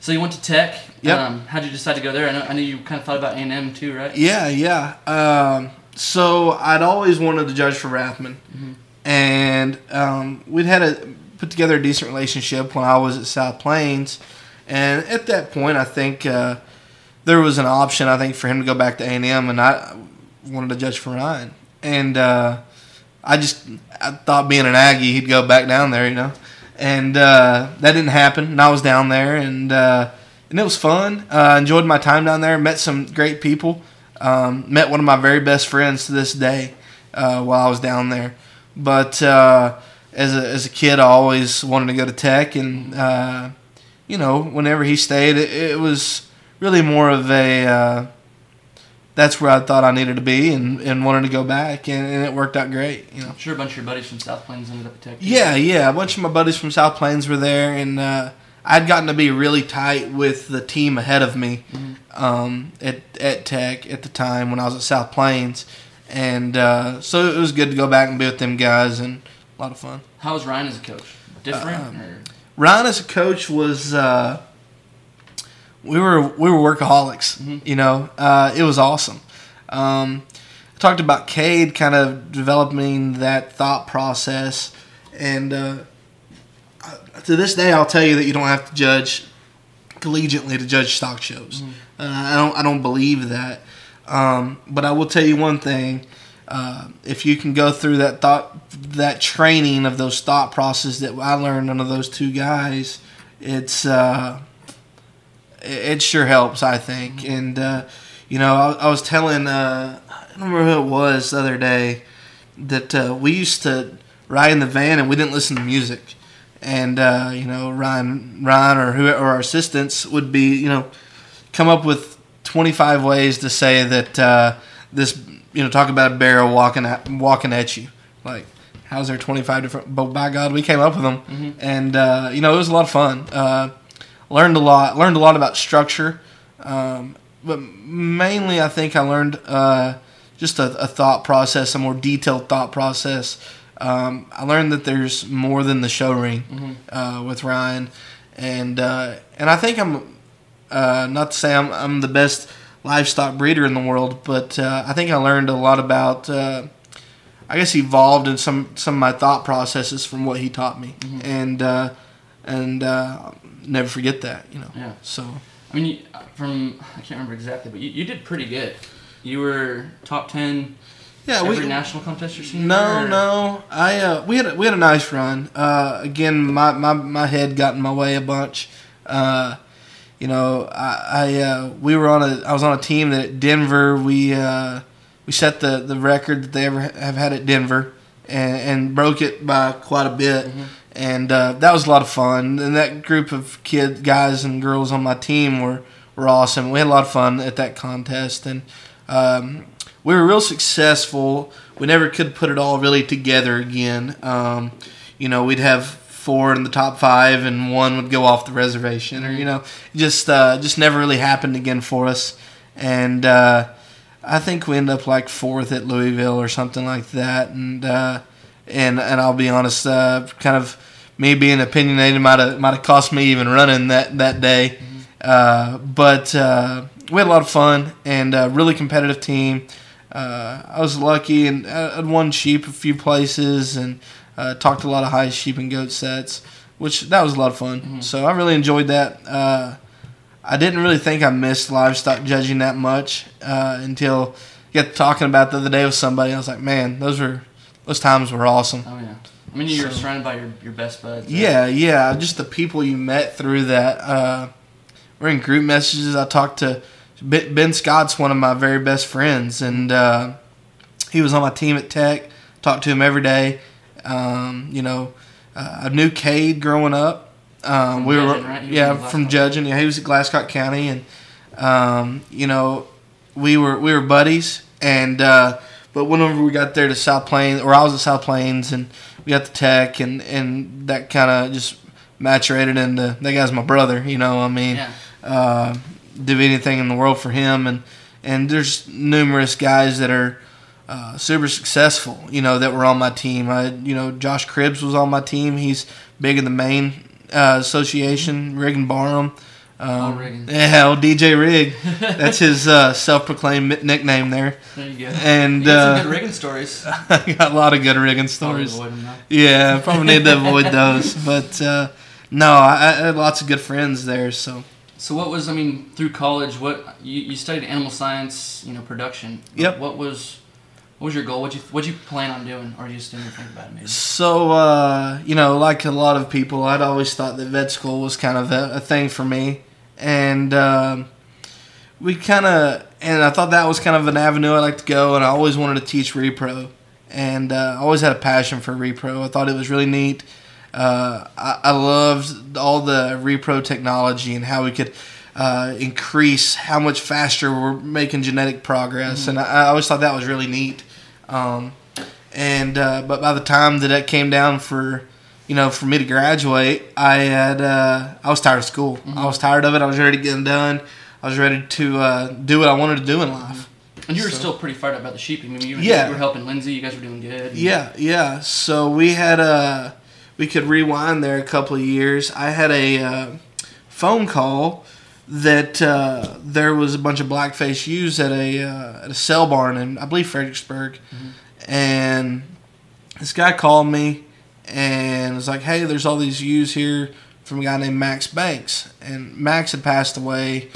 So you went to Tech. Yep. Um, how'd you decide to go there? I know, I know you kind of thought about A&M too, right? yeah, yeah. Um, so I'd always wanted to judge for Rathmann, Mhm. And um, we'd had a put together a decent relationship when I was at South Plains, And at that point, I think uh, there was an option. I think for him to go back to A and M, and I wanted to judge for Ryan. And uh, I just I thought being an Aggie, he'd go back down there, you know. And uh, that didn't happen. And I was down there, and uh, and it was fun. Uh, enjoyed my time down there. Met some great people. Um, met one of my very best friends to this day uh, while I was down there. But uh, as a as a kid, I always wanted to go to Tech, and uh, you know, whenever he stayed, it, it was really more of a uh, that's where I thought I needed to be, and, and wanted to go back, and, and it worked out great. You know. I'm sure a bunch of your buddies from South Plains ended up at Tech. Yeah, yeah. A bunch of my buddies from South Plains were there, and uh, I'd gotten to be really tight with the team ahead of me um, at at Tech at the time when I was at South Plains, and uh, so it was good to go back and be with them guys, and a lot of fun. How was Ryan as a coach? Different? Um. Ryan as a coach was uh, we were we were workaholics. You know, uh, it was awesome. Um, I talked about Cade kind of developing that thought process, and uh, to this day, I'll tell you that you don't have to judge collegiately to judge stock shows. Uh, I don't I don't believe that. Um, but I will tell you one thing: uh, if you can go through that thought, that training of those thought process that I learned under those two guys, it's uh, it, sure helps. I think, and uh, you know, I, I was telling uh, I don't remember who it was the other day that uh, we used to ride in the van and we didn't listen to music. And uh, you know, Ryan, Ryan, or who, or our assistants would be, you know, come up with 25 ways to say that uh, this, you know, talk about a bear walking at, walking at you. Like, how's there 25 different? But by God, we came up with them, and uh, you know, it was a lot of fun. Uh, learned a lot. Learned a lot about structure, um, but mainly, I think I learned uh, just a, a thought process, a more detailed thought process. Um, I learned that there's more than the show ring uh, with Ryan, and uh, and I think I'm uh, not to say I'm, I'm the best livestock breeder in the world, but uh, I think I learned a lot about. Uh, I guess evolved in some some of my thought processes from what he taught me, and uh, and uh, I'll never forget that. You know. Yeah. So I mean, you, from I can't remember exactly, but you, you did pretty good. You were top ten yeah, every we national contest you're seeing. No, or- no. I uh, we had a, we had a nice run. Uh, again, my, my, my head got in my way a bunch. Uh, you know, I, I uh, we were on a I was on a team that at Denver we uh, we set the, the record that they ever have had at Denver and, and broke it by quite a bit. And uh, that was a lot of fun. And that group of kid guys and girls on my team were, were awesome. We had a lot of fun at that contest, and um, we were real successful. We never could put it all really together again. Um, you know, we'd have four in the top five, and one would go off the reservation, or you know, just uh, just never really happened again for us. And uh, I think we end up like fourth at Louisville or something like that. And uh, and and I'll be honest, uh, kind of me being opinionated might have might have cost me even running that that day. Uh, but uh, we had a lot of fun and a really competitive team. Uh, I was lucky and I- I'd won cheap a few places and uh, talked a lot of high sheep and goat sets, which that was a lot of fun. So I really enjoyed that. Uh, I didn't really think I missed livestock judging that much uh, until got to talking about the other day with somebody. I was like, man, those were those times were awesome. Oh yeah. I mean, you were So- surrounded by your, your best buds. right? Yeah, yeah. Just the people you met through that. Uh, we're in group messages. I talked to Ben Ben Scott's one of my very best friends, and uh, he was on my team at Tech. Talked to him every day. Um, you know, uh, I knew Cade growing up. Um, we were right? Yeah from judging. Yeah, he was at Glasscock County, and um, you know, we were we were buddies. And uh, but whenever we got there to South Plains, or I was at South Plains, and we got the Tech, and and that kind of just maturated into that guy's my brother. You know, I mean, Yeah. uh, do anything in the world for him, and and there's numerous guys that are. Uh, super successful, you know, that were on my team. I, you know, Josh Cribbs was on my team. He's big in the Maine uh, Association. Regan Barham, um, Oh, yeah, old DJ Rig. That's his uh, self-proclaimed nickname there. There you go. And uh, some good rigging stories. [LAUGHS] I got a lot of good rigging Probably stories. avoid them. Yeah, probably need to avoid those. [LAUGHS] But uh, No, I, I had lots of good friends there. So So what was I mean through college? What you, you studied animal science, you know, production. Yep. What was what was your goal? What you what you plan on doing, or you just didn't think about it? Maybe. So, uh, you know, like a lot of people, I'd always thought that vet school was kind of a, a thing for me. And um, we kind of, and I thought that was kind of an avenue I like to go. And I always wanted to teach repro. And uh, I always had a passion for repro. I thought it was really neat. Uh, I, I loved all the repro technology and how we could uh, increase how much faster we're making genetic progress. And I, I always thought that was really neat. Um, and uh, but by the time that it came down for you know for me to graduate i had uh, i was tired of school i was tired of it i was ready to get done i was ready to uh, do what i wanted to do in life And you were So- still pretty fired up about the sheep. I mean, you, Yeah. you were helping Lindsay. You guys were doing good. yeah yeah so we had a we could rewind there a couple of years i had a uh, phone call that uh, there was a bunch of blackface ewes at a uh, at a cell barn in I believe Fredericksburg, and this guy called me and was like, "Hey, there's all these ewes here from a guy named Max Banks," and Max had passed away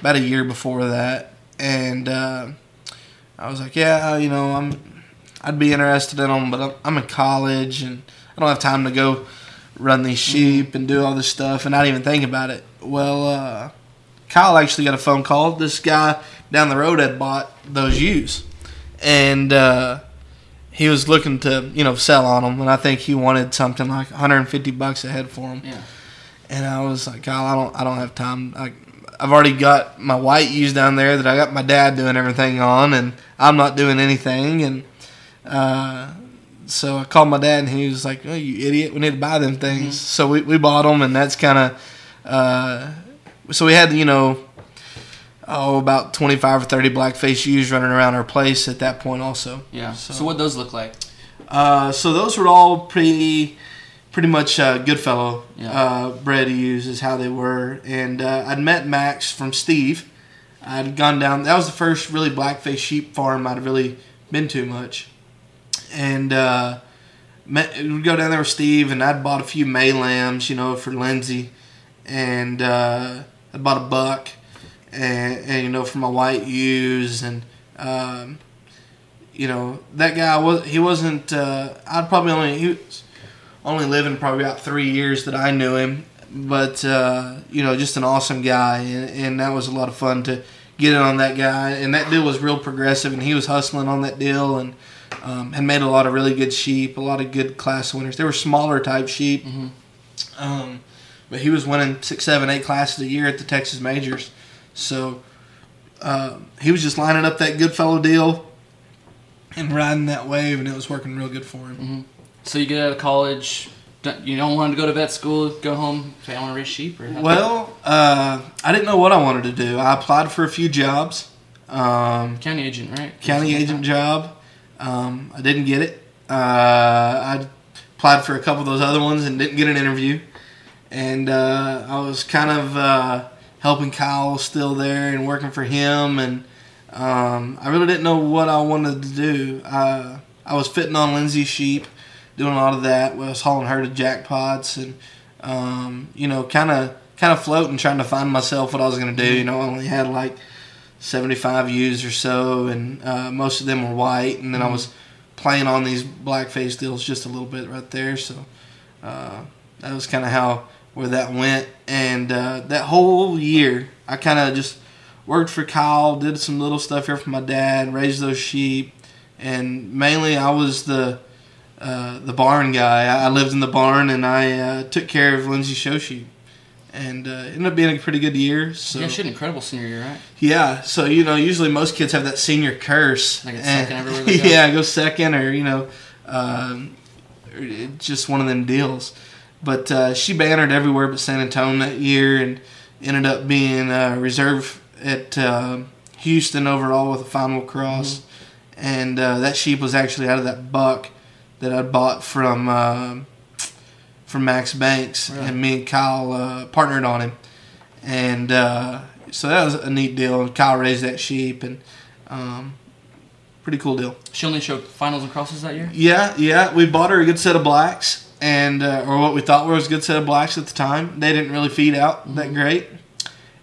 about a year before that, and uh, I was like, "Yeah, you know, I'm I'd be interested in them, but I'm, I'm in college and I don't have time to go." Run these sheep and do all this stuff, and not even think about it. Well, uh, Kyle actually got a phone call. This guy down the road had bought those ewes, and uh, he was looking to you know sell on them. And I think he wanted something like 150 bucks a head for them. Yeah. And I was like, Kyle, I don't, I don't have time. I, I've already got my white ewes down there that I got my dad doing everything on, and I'm not doing anything. And uh, so I called my dad, and he was like, "Oh, you idiot! We need to buy them things." So we, we bought them, and that's kind of. Uh, so we had you know, oh about 25 or 30 blackface ewes running around our place at that point also. Yeah. So- So, what those look like? Uh, so those were all pretty, pretty much uh, Goodfellow Yeah. uh, bred ewes is how they were. And uh, I'd met Max from Steve. I'd gone down. That was the first really blackface sheep farm I'd really been to much. And uh, met, we'd go down there with Steve, and I'd bought a few May lambs, you know, for Lindsay, and uh, I bought a buck, and, and you know for my white ewes, and um, you know that guy was he wasn't. Uh, I'd probably only he was only living probably about three years that I knew him, but uh, you know just an awesome guy, and, and that was a lot of fun to get in on that guy, and that deal was real progressive, and he was hustling on that deal, and um, had made a lot of really good sheep, a lot of good class winners. They were smaller type sheep, um, but he was winning six, seven, eight classes a year at the Texas majors. So uh, he was just lining up that Goodfellow deal and riding that wave, and it was working real good for him. So you get out of college. You don't want to go to vet school. Go home. Say I want to raise sheep. Or Well, uh, I didn't know what I wanted to do. I applied for a few jobs, um, county agent, right? county agent job. Um, I didn't get it. Uh, I applied for a couple of those other ones and didn't get an interview. And uh, I was kind of uh, helping Kyle still there and working for him. And um, I really didn't know what I wanted to do. Uh, I was fitting on Lindsay's sheep, doing a lot of that. I was hauling her to jackpots and um, you know, kind of kind of floating, trying to find myself what I was going to do. You know, I only had like 75 ewes or so, and uh, most of them were white. And then I was playing on these blackface deals just a little bit right there. So uh, that was kind of how where that went. And uh, that whole year, I kind of just worked for Kyle, did some little stuff here for my dad, raised those sheep, and mainly I was the uh, the barn guy. I lived in the barn and I uh, took care of Lindsay show sheep. And uh, ended up being a pretty good year. So Yeah, she had an incredible senior year, right? yeah, so you know, usually most kids have that senior curse. Like second everywhere [LAUGHS] they go. yeah, go second, or you know, um, just one of them deals. But uh, she bannered everywhere but San Antonio that year, and ended up being uh, reserve at uh, Houston overall with a final cross. Mm-hmm. And uh, that sheep was actually out of that buck that I bought from uh, from Max Banks, Really? and me and Kyle uh, partnered on him and uh, so that was a neat deal. And Kyle raised that sheep, and um, pretty cool deal. She only showed finals and crosses that year. Yeah, yeah, we bought her a good set of blacks, and uh, or what we thought was a good set of blacks at the time. They didn't really feed out that great,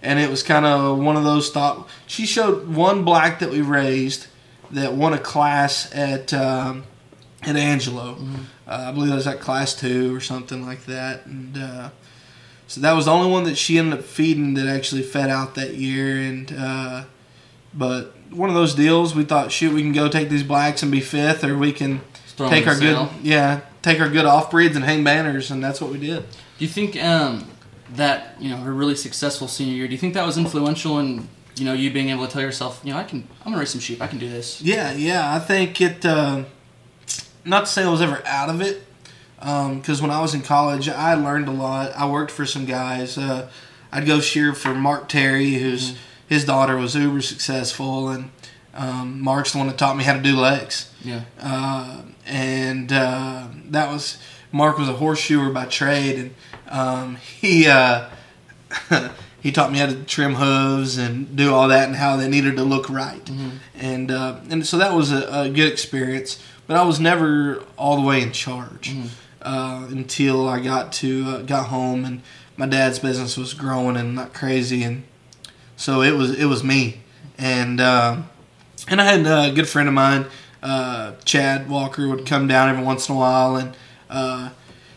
and it was kind of one of those thought. She showed one black that we raised that won a class at um, at Angelo. Uh, I believe it was at class two or something like that, and. Uh, so that was the only one that she ended up feeding that actually fed out that year. And uh, but one of those deals, we thought, shoot, we can go take these blacks and be fifth, or we can take our good, yeah, take our good off breeds and hang banners, and that's what we did. Do you think um, that you know her really successful senior year? Do you think that was influential in you know you being able to tell yourself, you know, I can I'm gonna raise some sheep. I can do this. Yeah, yeah, I think it. Uh, not to say I was ever out of it, because when I was in college, I learned a lot. I worked for some guys. Uh, I'd go shear for Mark Terry, whose his daughter was uber successful, and um, Mark's the one that taught me how to do legs. Yeah. uh, and uh, that was Mark was a horseshoer by trade, and um, he uh, [LAUGHS] he taught me how to trim hooves and do all that and how they needed to look right, and uh, and so that was a, a good experience. But I was never all the way in charge uh, until I got to uh, got home and my dad's business was growing and not crazy, and so it was it was me, and. Uh, and I had a good friend of mine, uh, Chad Walker, would come down every once in a while, and uh,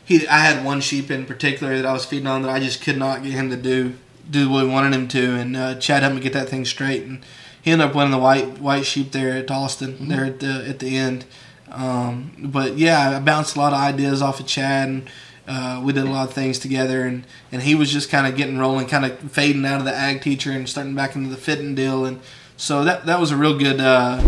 he. I had one sheep in particular that I was feeding on that I just could not get him to do do what we wanted him to, and uh, Chad helped me get that thing straight, and he ended up winning the white white sheep there at Austin, there at the at the end. Um, but yeah, I bounced a lot of ideas off of Chad, and uh, we did a lot of things together, and, and he was just kind of getting rolling, kind of fading out of the ag teacher and starting back into the fitting deal, and so that that was a real good uh,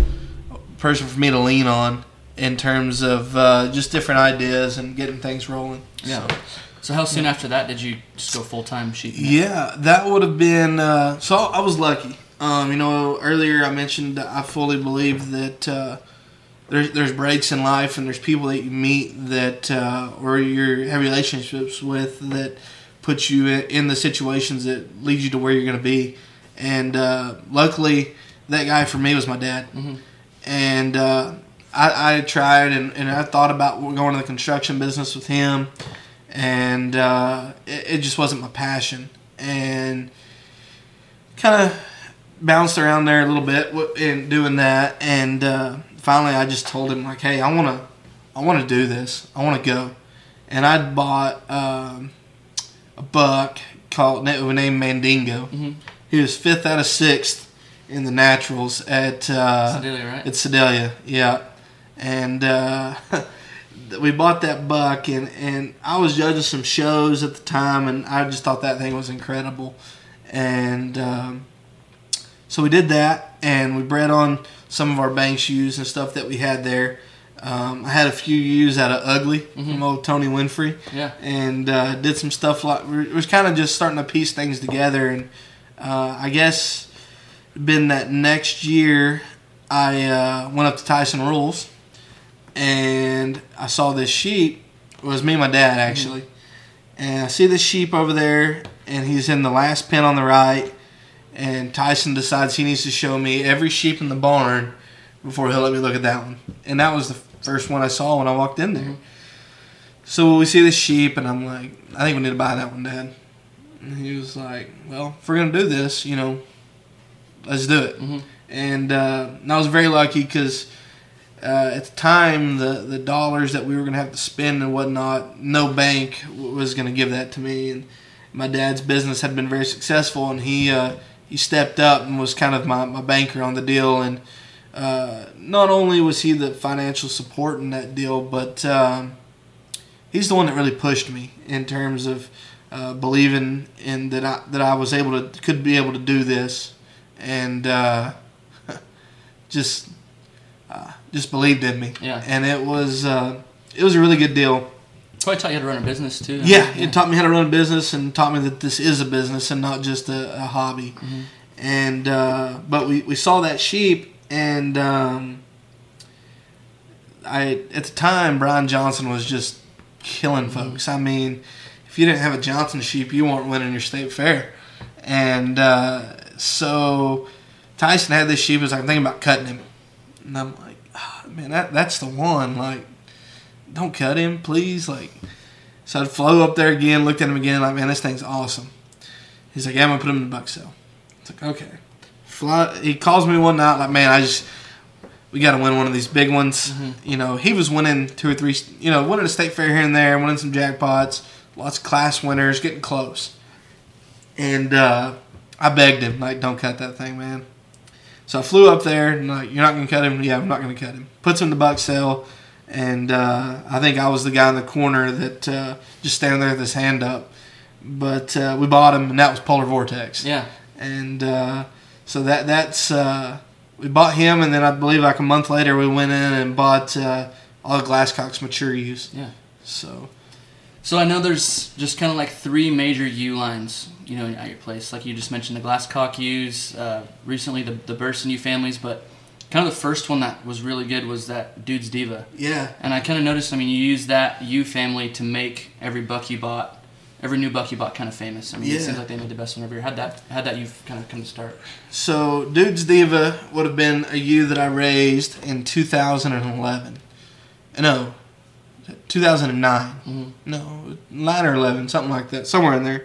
person for me to lean on in terms of uh, just different ideas and getting things rolling. Yeah. So, So how soon after that did you just go full time sheep? yeah, that would have been. Uh, so I was lucky. Um, you know, earlier I mentioned that I fully believe that uh, there's there's breaks in life and there's people that you meet that uh, or you have relationships with that put you in, in the situations that lead you to where you're going to be. And uh, luckily, that guy for me was my dad. And uh, I, I tried and, and I thought about going to the construction business with him, and uh, it, it just wasn't my passion. And kind of bounced around there a little bit in doing that, and uh, finally I just told him like, "Hey, I want to, I want to do this. I want to go." And I'd bought um, a buck called named Mandingo. He was fifth out of sixth in the naturals at uh, Sedalia, right? It's Sedalia, yeah. And uh, [LAUGHS] we bought that buck, and, and I was judging some shows at the time, and I just thought that thing was incredible. And um, so we did that, and we bred on some of our bank ewes and stuff that we had there. Um, I had a few ewes out of Ugly from old Tony Winfrey Yeah. and uh, did some stuff like was kind of just starting to piece things together and uh, I guess been that next year I uh, went up to Tyson Rules and I saw this sheep. It was me and my dad actually. And I see this sheep over there and he's in the last pen on the right and Tyson decides he needs to show me every sheep in the barn before he'll let me look at that one. And that was the first one I saw when I walked in there. So we see this sheep, and I'm like, I think we need to buy that one, Dad. And he was like, Well, if we're gonna do this, you know, let's do it. Mhm. And, uh, and I was very lucky because uh, at the time, the the dollars that we were gonna have to spend and whatnot, no bank was gonna give that to me. And my dad's business had been very successful, and he uh, he stepped up and was kind of my, my banker on the deal. And uh, not only was he the financial support in that deal, but um, he's the one that really pushed me in terms of uh, believing in that I that I was able to could be able to do this, and uh, [LAUGHS] just uh, just believed in me. Yeah. and it was uh, it was a really good deal. Probably taught you how to run a business too. Yeah, it taught me how to run a business and taught me that this is a business and not just a, a hobby. And uh, but we, we saw that sheep and um, I at the time Brian Johnson was just killing folks. I mean, if you didn't have a Johnson sheep, you weren't winning your state fair. And uh, so Tyson had this sheep. I was like, I'm thinking about cutting him, and I'm like, "Ah, man, that that's the one. Like, don't cut him, please. Like, So I'd flow up there again, looked at him again, like, man, this thing's awesome. He's like, yeah, I'm gonna put him in the buck sale. It's like, okay. Fly, he calls me one night, like, man, I just, we got to win one of these big ones. You know, he was winning two or three, you know, winning a state fair here and there, winning some jackpots, lots of class winners, getting close. And uh, I begged him, like, don't cut that thing, man. So I flew up there, and like, you're not gonna cut him. Yeah, I'm not gonna cut him. Puts him in the buck sale, and uh, I think I was the guy in the corner that uh, just standing there with his hand up. But uh, we bought him, and that was Polar Vortex. Yeah. And uh, so that that's uh, we bought him, and then I believe like a month later we went in and bought uh, all the Glasscock's mature ewes. Yeah. So So I know there's just kind of like three major ewe lines, you know, at your place. Like you just mentioned, the Glasscock ewes, uh, recently the the Burson ewe families, but kind of the first one that was really good was that Dude's Diva. yeah, And I kind of noticed, I mean, you used that ewe family to make every buck you bought, every new buck you bought, kind of famous. I mean, Yeah. it seems like they made the best one ever. Had that, had that you kind of come to start. So, Dude's Diva would have been a U that I raised in 2011. No, 2009. Mhm. No, 9 or 11, something like that, somewhere in there.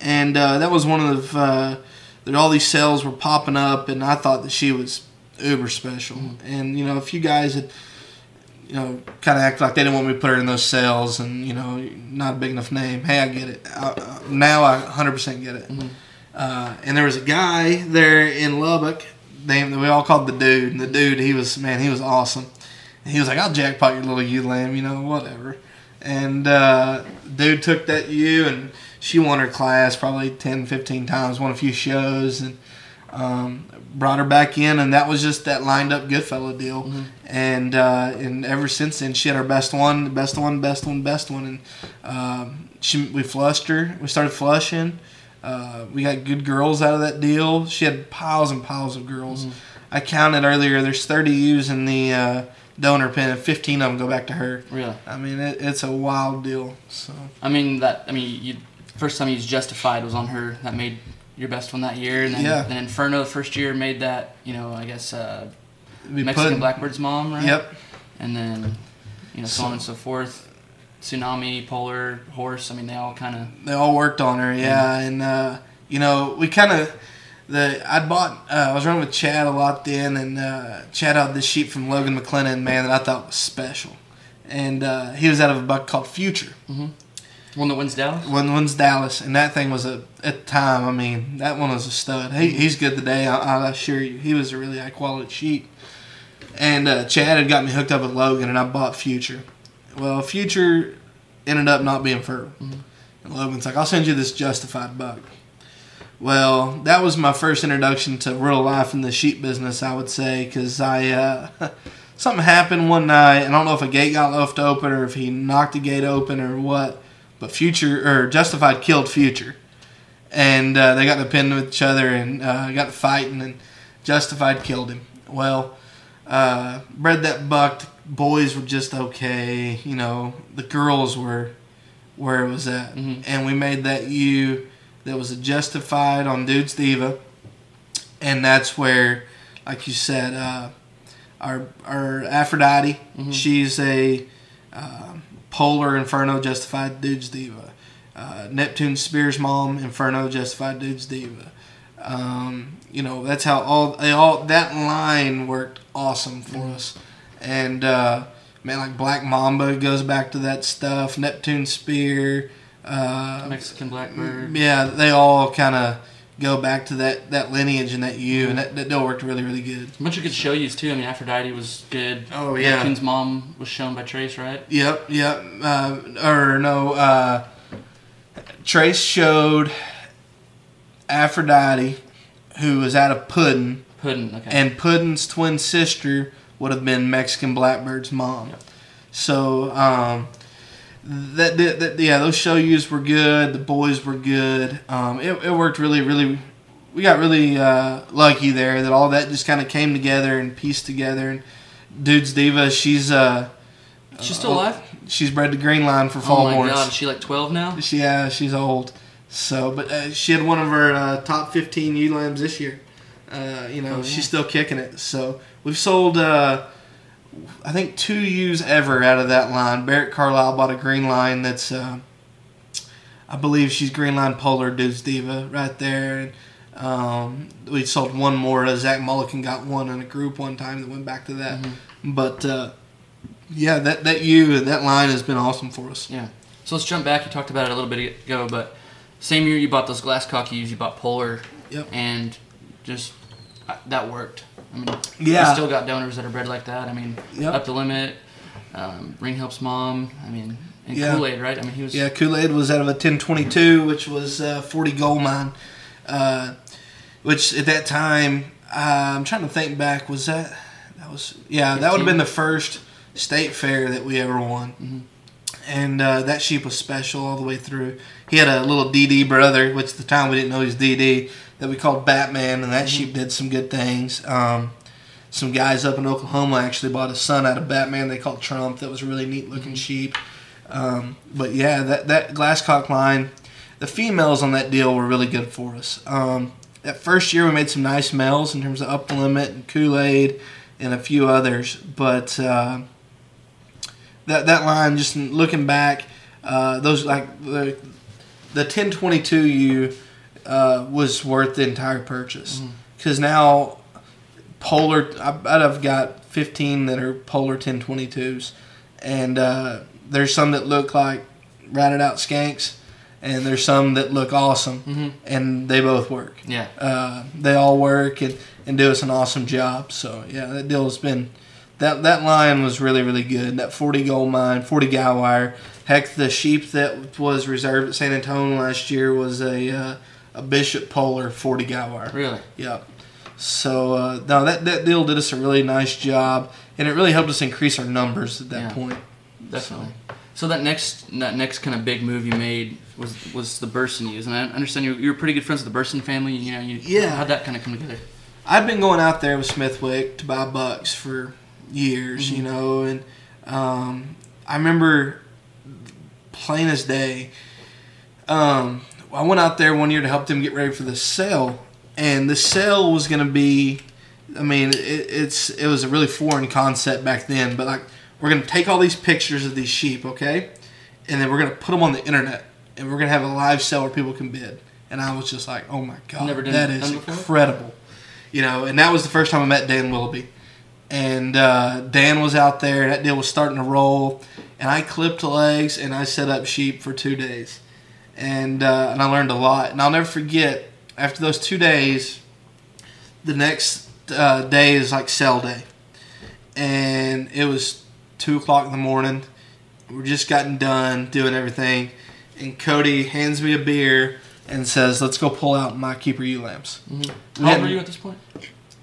And uh, that was one of uh, that all these sales were popping up, and I thought that she was uber special. And you know, if you guys had, you know, kind of act like they didn't want me to put her in those sales, and you know, not a big enough name. Hey, I get it. I, uh, now I 100% get it. Uh, and there was a guy there in Lubbock named we all called the dude. And the dude, he was man, he was awesome. And he was like, "I'll jackpot your little ewe lamb, you know, whatever." And uh, dude took that ewe and she won her class probably 10, 15 times, won a few shows, and um, brought her back in, and that was just that lined up Goodfellow deal. And uh, and ever since then, she had her best one, best one, best one, best one, and um, she we flushed her. We started flushing. Uh, we got good girls out of that deal. She had piles and piles of girls. I counted earlier. There's 30 ewes in the uh, donor pen, and 15 of them go back to her. Really? I mean, it, it's a wild deal. So I mean, that, I mean, you, first time you used Justified was on her. That made your best one that year. And then, Yeah. then Inferno the first year made that, you know, I guess, uh, Mexican Blackbird's mom, right? Yep. And then, you know, so, on and so forth. Tsunami, Polar, Horse. I mean, they all kind of. They all worked on her, yeah. And uh, you know, we kind of the I bought uh, I was running with Chad a lot then, and uh, Chad had this sheep from Logan McLennan, man, that I thought was special. And uh, he was out of a buck called Future. One that wins Dallas? One one's Dallas, and that thing was a at the time. I mean, that one was a stud. He, he's good today. I, I assure you, he was a really high quality sheep. And uh, Chad had got me hooked up with Logan, and I bought Future. Well, Future ended up not being fertile. And Logan's like, "I'll send you this justified buck." Well, that was my first introduction to real life in the sheep business, I would say, because I uh, [LAUGHS] something happened one night. I don't know if a gate got left open or if he knocked the gate open or what, but Future or Justified killed Future, and uh, they got in a pin with each other and uh, got to fighting, and Justified killed him. Well, uh, bred that buck. The boys were just okay, you know. The girls were where it was at, Mhm. and we made that ewe that was a Justified on Dude's Diva, and that's where, like you said, uh, our our Aphrodite, she's a uh, Polar Inferno Justified Dude's Diva. Uh, Neptune Spears Mom Inferno Justified Dude's Diva. Um, you know that's how all they all that line worked awesome for us, and uh, man, like Black Mamba goes back to that stuff. Neptune Spear. Uh, Mexican Blackbird. yeah, they all kind of go back to that, that lineage and that ewe, and that, that deal worked really, really good. A bunch of good show ewes too. I mean, Aphrodite was good. Oh, yeah. Neptune's mom was shown by Trace, right? Yep, yep. Uh, or no, uh, Trace showed Aphrodite, who was out of Puddin, Puddin. Okay. and Puddin's twin sister would have been Mexican Blackbird's mom. So, um, that, that, that yeah, those show ewes were good. The boys were good. Um, it, it worked really, really. We got really uh, lucky there that all that just kind of came together and pieced together. And dude's diva, she's uh, She's still alive. she's bred to Green Line for Oh fall my horns. god, is she like 12 now? She, yeah, she's old. So, but uh, she had one of her uh, top 15 ewe lambs this year. Uh, you know, Oh, yeah. she's still kicking it. So we've sold, uh, I think, two ewes ever out of that line. Barrett Carlisle bought a green line that's uh, I believe she's Green Line Polar Dudes Diva right there. And, um, we sold one more. Zach Mulligan got one in a group one time that went back to that. But uh, yeah, that that you that line has been awesome for us. Yeah. So let's jump back. You talked about it a little bit ago, but same year you bought those Glasscock ewes, you bought Polar, Yep. and just uh, that worked. I mean, Yeah. we still got donors that are bred like that. I mean, Yep. up the limit. Um, Ring helps mom. I mean, and Yeah. Kool Aid, right? I mean, he was. Yeah, Kool Aid was out of a 1022, which was uh, 40 gold mine. Uh, which at that time, uh, I'm trying to think back, was that that was yeah that would have been the first state fair that we ever won, Mhm. and uh, that sheep was special all the way through. He had a little DD brother, which at the time we didn't know he was DD, that we called Batman, and that sheep did some good things. Um, some guys up in Oklahoma actually bought a son out of Batman. They called Trump. That was a really neat looking sheep. Um, but yeah, that that glasscock line, the females on that deal were really good for us. Um, that first year we made some nice males in terms of Up the Limit and Kool Aid and a few others, but uh, that that line just looking back, uh, those like the the 1022U uh, was worth the entire purchase. Because now polar I bet I've got 15 that are polar 1022s and uh, there's some that look like ratted out skanks and there's some that look awesome. Mhm. and they both work. Yeah. uh, they all work and, and do us an awesome job. So yeah that deal has been that that line was really really good. That 40 gold mine 40 guy wire. Heck the sheep that was reserved at San Antonio last year was a uh, a Bishop Polar 40 guy wire Really. Yep. So uh, no, that that deal did us a really nice job, and it really helped us increase our numbers at that Yeah. point. Definitely. So that next that next kind of big move you made was was the Burson ewes, and I understand you you were pretty good friends with the Burson family. You know, you Yeah. how'd that kind of come together? I'd been going out there with Smithwick to buy bucks for years, you know, and um, I remember plain as day. Um, I went out there one year to help them get ready for the sale, and the sale was going to be. I mean, it, it's it was a really foreign concept back then, but like we're going to take all these pictures of these sheep, okay, and then we're going to put them on the internet, and we're going to have a live sale where people can bid. And I was just like, oh my god, that is incredible, you know. And that was the first time I met Dan Willoughby, and uh, Dan was out there. That deal was starting to roll, and I clipped legs and I set up sheep for two days, and uh, and I learned a lot. And I'll never forget after those two days, the next uh, day is like sell day, and it was two o'clock in the morning. We're just gotten done doing everything, and Cody hands me a beer and says, "Let's go pull out my keeper ewe lambs." We How old were you at this point?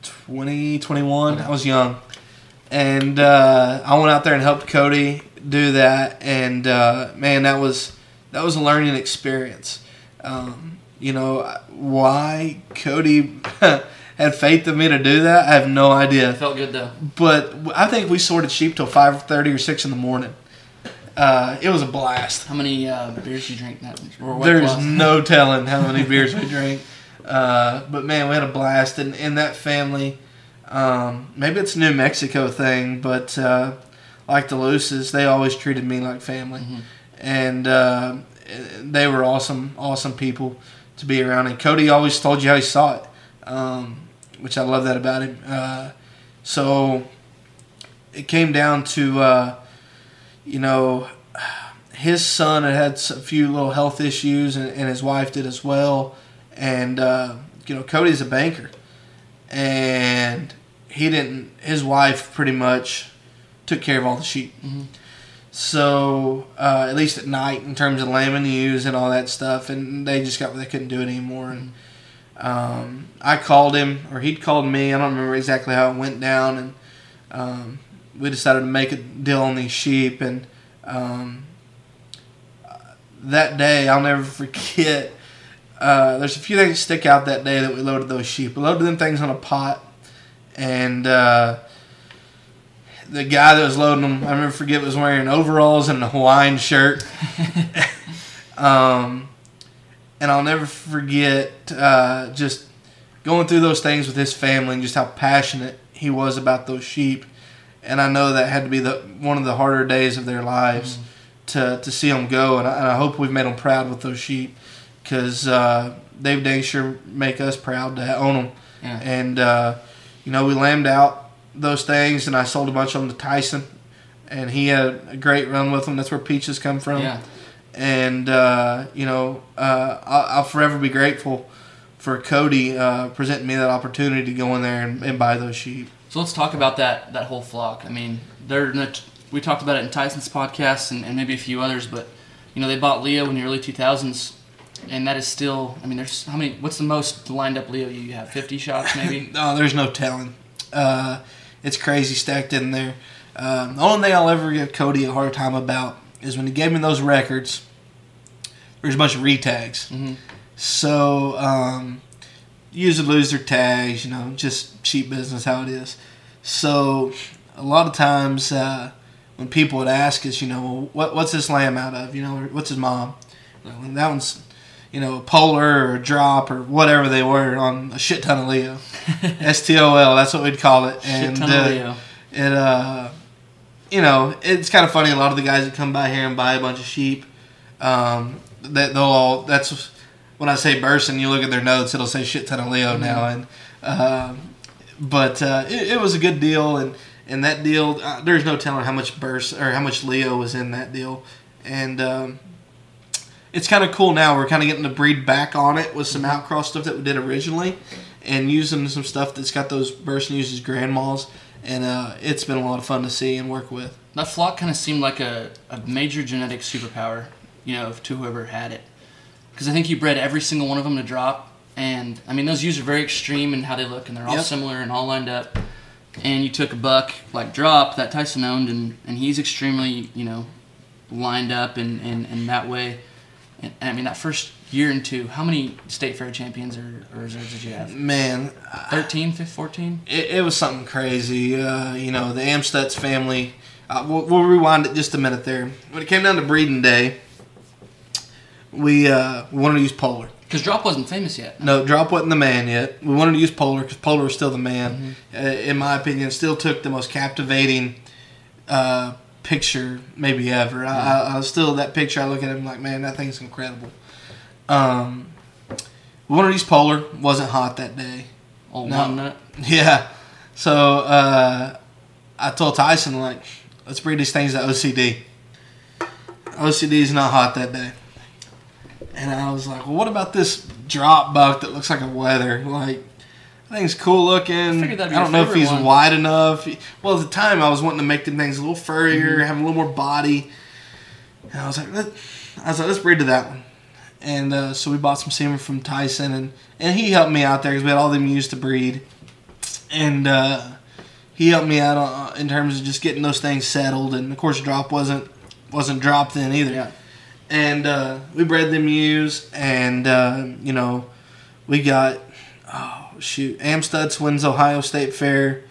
20, 21. I was young. And uh, I went out there and helped Cody do that. And uh, man, that was that was a learning experience. Um, you know why Cody [LAUGHS] had faith in me to do that? I have no idea. It felt good though. But I think we sorted sheep till five thirty or six in the morning. Uh, it was a blast. How many uh, beers you drink that? There's no [LAUGHS] telling how many beers we drank. Uh, but man, we had a blast, and in that family, um, maybe it's a New Mexico thing, but uh, like the Luces, they always treated me like family, Mhm. And uh, they were awesome, awesome people to be around. And Cody always told you how he saw it, um, which I love that about him. Uh, so it came down to, uh, you know, his son had had a few little health issues, and, and his wife did as well. And uh, you know, Cody's a banker, and he didn't. His wife pretty much took care of all the sheep. Mhm. So uh, at least at night, in terms of lambing ewes and all that stuff, and they just got they couldn't do it anymore. And um, I called him, or he'd called me. I don't remember exactly how it went down, and um, we decided to make a deal on these sheep. And um, that day, I'll never [LAUGHS] forget. Uh, there's a few things that stick out that day that we loaded those sheep. We loaded them things on a pot, and uh, the guy that was loading them, I remember forget was wearing overalls and a Hawaiian shirt. [LAUGHS] um, and I'll never forget uh, just going through those things with his family and just how passionate he was about those sheep. And I know that had to be the one of the harder days of their lives to to see them go, and I, and I hope we've made them proud with those sheep because uh, they dang sure make us proud to own them. Yeah. And uh, you know, we lambed out those things, and I sold a bunch of them to Tyson, and he had a great run with them. That's where Peaches come from. Yeah. And uh, you know, uh, I'll, I'll forever be grateful for Cody uh, presenting me that opportunity to go in there and, and buy those sheep. So let's talk about that that whole flock. I mean, they're not, we talked about it in Tyson's podcast and, and maybe a few others, but you know they bought Leo in the early 2000s, and that is still. I mean, there's how many? What's the most lined up Leo you have? 50 shots maybe. [LAUGHS] No, there's no telling. Uh, it's crazy stacked in there. Um, the only thing I'll ever give Cody a hard time about is when he gave me those records. There's a bunch of retags. Mhm. So um, usually lose their tags, you know, just cheap business how it is. So a lot of times uh, when people would ask us, you know, well, what what's this lamb out of? You know, or what's his mom? That one's, you know, polar or drop or whatever they were on a shit ton of Leo. [LAUGHS] S T O L. That's what we'd call it. Shit And ton uh, of Leo. it uh you know it's kind of funny a lot of the guys that come by here and buy a bunch of sheep um that they'll all that's when i say burson you look at their notes it'll say shit ton of leo now and um but uh it, it was a good deal and and that deal uh, there's no telling how much burst or how much leo was in that deal and um it's kind of cool now. We're kind of getting to breed back on it with some outcross stuff that we did originally, and using some stuff that's got those Burson uses grandmas, and uh, it's been a lot of fun to see and work with. That flock kind of seemed like a, a major genetic superpower, you know, to whoever had it. Because I think you bred every single one of them to drop. And, I mean, those ewes are very extreme in how they look, and they're all Yep. similar and all lined up. And you took a buck like Drop that Tyson owned, and, and he's extremely, you know, lined up and, and, and that way. And, I mean, that first year and two, how many state fair champions or, or reserves did you have? Man, 13, 15, 14? it, it was something crazy. Uh, you know, the Amstutz family. Uh, we'll, we'll rewind it just a minute there. When it came down to breeding day, we uh, we wanted to use Polar. Because Drop wasn't famous yet. No, Drop wasn't the man yet. We wanted to use Polar because Polar was still the man. Uh, in my opinion, still took the most captivating uh, picture maybe ever. I, I, I still that picture. I look at him like, man, that thing's incredible. Um, we wanted to Polar. wasn't hot that day. Old No. one nut. [LAUGHS] Yeah. So uh, I told Tyson like, let's bring these things to OCD. OCD is not hot that day. And I was like, well, what about this drop buck that looks like a wether? Like, thing's cool looking. figured I don't know if he's one. wide enough. Well, at the time, I was wanting to make them things a little furrier, Mm-hmm. have a little more body. And I was like, Let, I was like, let's breed to that one. And uh, so we bought some semen from Tyson, and, and he helped me out there because we had all them ewes to breed. And uh, he helped me out uh, in terms of just getting those things settled. And of course, drop wasn't wasn't dropped then either. Yeah. And uh, we bred them ewes, and uh, you know, we got oh shoot, Amstutz wins Ohio State Fair.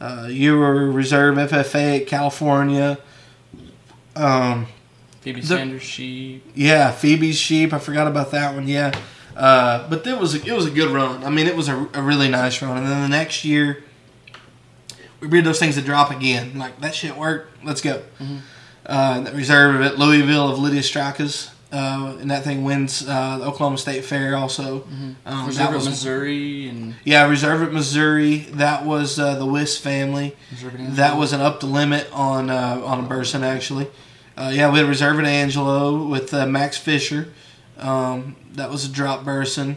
Uh, you were reserve FFA at California. Um, Phoebe The- Sanders, Sheep. yeah, Phoebe's sheep. I forgot about that one. Yeah, uh, but it was a, it was a good run. I mean, it was a, a really nice run. And then the next year, we breed those things to drop again. Like that shit worked. Let's go. Uh, that reserve at Louisville of Lydia Straka's. Uh, and that thing wins uh, the Oklahoma State Fair also. Um, Reserve of was- Missouri and Yeah, reserve at Missouri. That was uh, the Wiss family. That was an up the limit on uh, on a Burson actually. Uh, yeah, we had reserve at Angelo with uh, Max Fisher. Um, that was a drop Burson.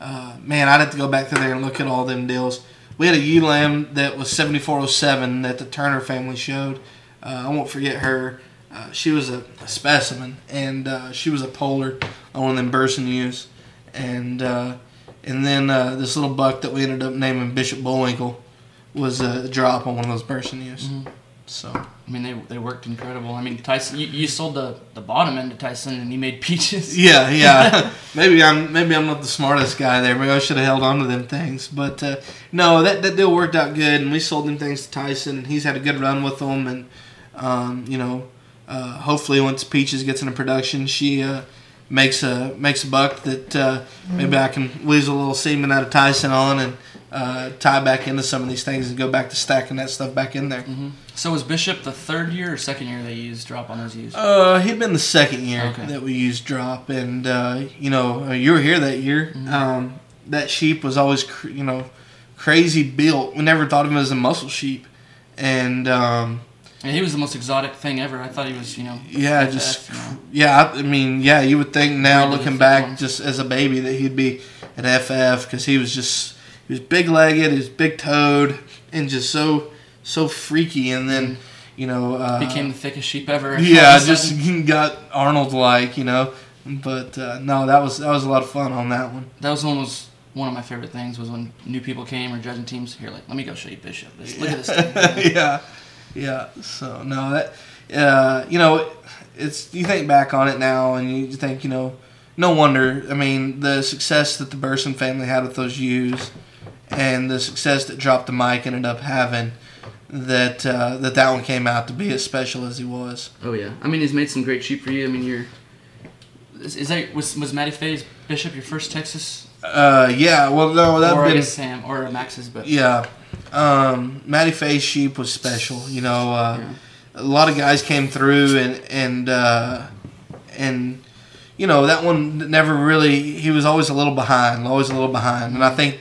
Uh, man, I'd have to go back to there and look at all them deals. We had a lamb that was 7407 that the Turner family showed. Uh, I won't forget her. Uh, she was a, a specimen, and uh, she was a polar on one of them Burson ewes. And uh, and then uh, this little buck that we ended up naming Bishop Bullwinkle was a drop on one of those Burson ewes. So I mean, they, they worked incredible. I mean, Tyson, you, you sold the, the bottom end to Tyson, and he made [LAUGHS] peaches. yeah, yeah. [LAUGHS] maybe I'm maybe I'm not the smartest guy there. Maybe I should have held on to them things. But uh, no, that that deal worked out good, and we sold them things to Tyson, and he's had a good run with them. And um, you know, uh, hopefully once Peaches gets into production, she uh, makes a makes a buck that uh, maybe I can weasel a little semen out of Tyson on and uh, tie back into some of these things and go back to stacking that stuff back in there. So was Bishop the third year or second year they used drop on those ewes? Uh, he'd been the second year Okay. that we used drop, and uh, you know uh, you were here that year. Um, that sheep was always cr- you know crazy built. We never thought of him as a muscle sheep, and um, and he was the most exotic thing ever. I thought he was, you know, yeah, just you know. yeah. I, mean, yeah, you would think now Really looking back, just as a baby, that he'd be an FF because he was just he was big legged, he was big toed, and just so so freaky. And then you know uh, became the thickest sheep ever. [LAUGHS] yeah, All of a just [LAUGHS] got Arnold like, you know. But uh, no, that was that was a lot of fun on that one. that was one was one of my favorite things was when new people came or judging teams. Here, like, let me go show you Bishop. This, Look at this thing. [LAUGHS] yeah, yeah. So no, that uh, you know, it's you think back on it now and you think you know, no wonder. I mean, the success that the Burson family had with those ewes, and the success that Drop the Mic ended up having, that uh, that that one came out to be as special as he was. Oh yeah, I mean he's made some great sheep for you. I mean you're. Is, is that was was Matty Faye's Bishop your first Texas? Uh, yeah. Well, no, that or been Sam or Max's, but Yeah. Um, Matty Faye's sheep was special. You know, uh, Yeah. a lot of guys came through and and uh, and you know that one never really. He was always a little behind, always a little behind. And I think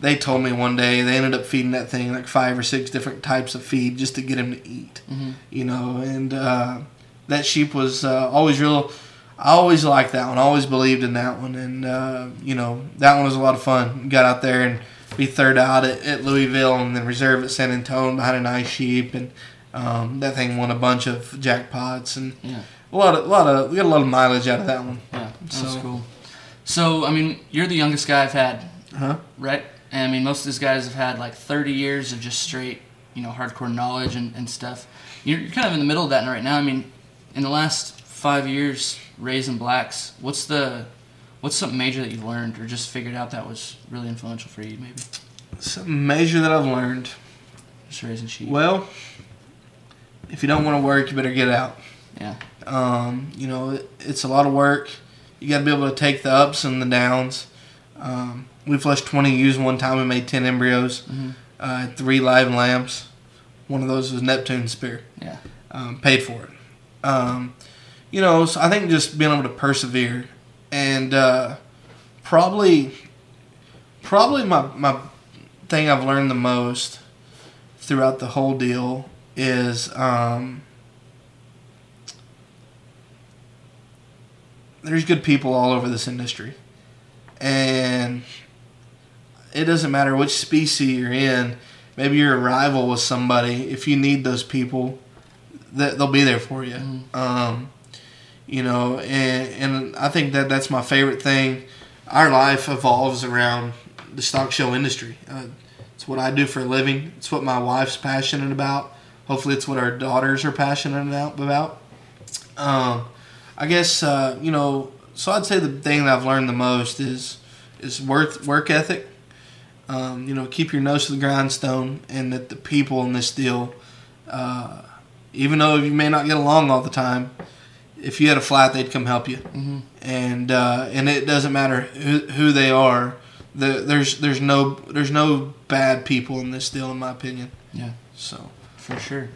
they told me one day they ended up feeding that thing like five or six different types of feed just to get him to eat. Mhm. You know, and uh, that sheep was uh, always real. I always liked that one. I always believed in that one, and uh, you know that one was a lot of fun. Got out there and be third out at, at Louisville, and then reserve at San Antonio behind a nice sheep, and um, that thing won a bunch of jackpots, and yeah, a lot of, a lot of, we got a lot of mileage out of that one. yeah, that So- cool. So I mean you're the youngest guy I've had, Huh? right? And I mean most of these guys have had like 30 years of just straight, you know, hardcore knowledge and, and stuff. You're, you're kind of in the middle of that right now. I mean, in the last five years raising blacks, what's the what's something major that you've learned or just figured out that was really influential for you, maybe? Something major that I've learned. Just raising sheep. Well, if you don't want to work, you better get out. Yeah. Um, you know, it, it's a lot of work. You got to be able to take the ups and the downs. Um, we flushed 20 ewes one time and made 10 embryos. Mhm. Uh, three live lambs. One of those was Neptune spear. Yeah. Um, paid for it. Um, you know, so I think just being able to persevere and uh, probably, probably my, my thing I've learned the most throughout the whole deal is um, there's good people all over this industry. And it doesn't matter which species you're in. Maybe you're a rival with somebody. If you need those people, that they'll be there for you. Um, you know, and and I think that that's my favorite thing. Our life evolves around the stock show industry. Uh, it's what I do for a living. It's what my wife's passionate about. Hopefully, it's what our daughters are passionate about. Um, I guess uh, you know. So I'd say the thing that I've learned the most is is worth work ethic. Um, you know, keep your nose to the grindstone, and that the people in this deal, uh, even though you may not get along all the time, if you had a flat, they'd come help you. Mhm. And uh, and it doesn't matter who, who they are. The, there's there's no there's no bad people in this deal, in my opinion. Yeah. So For sure.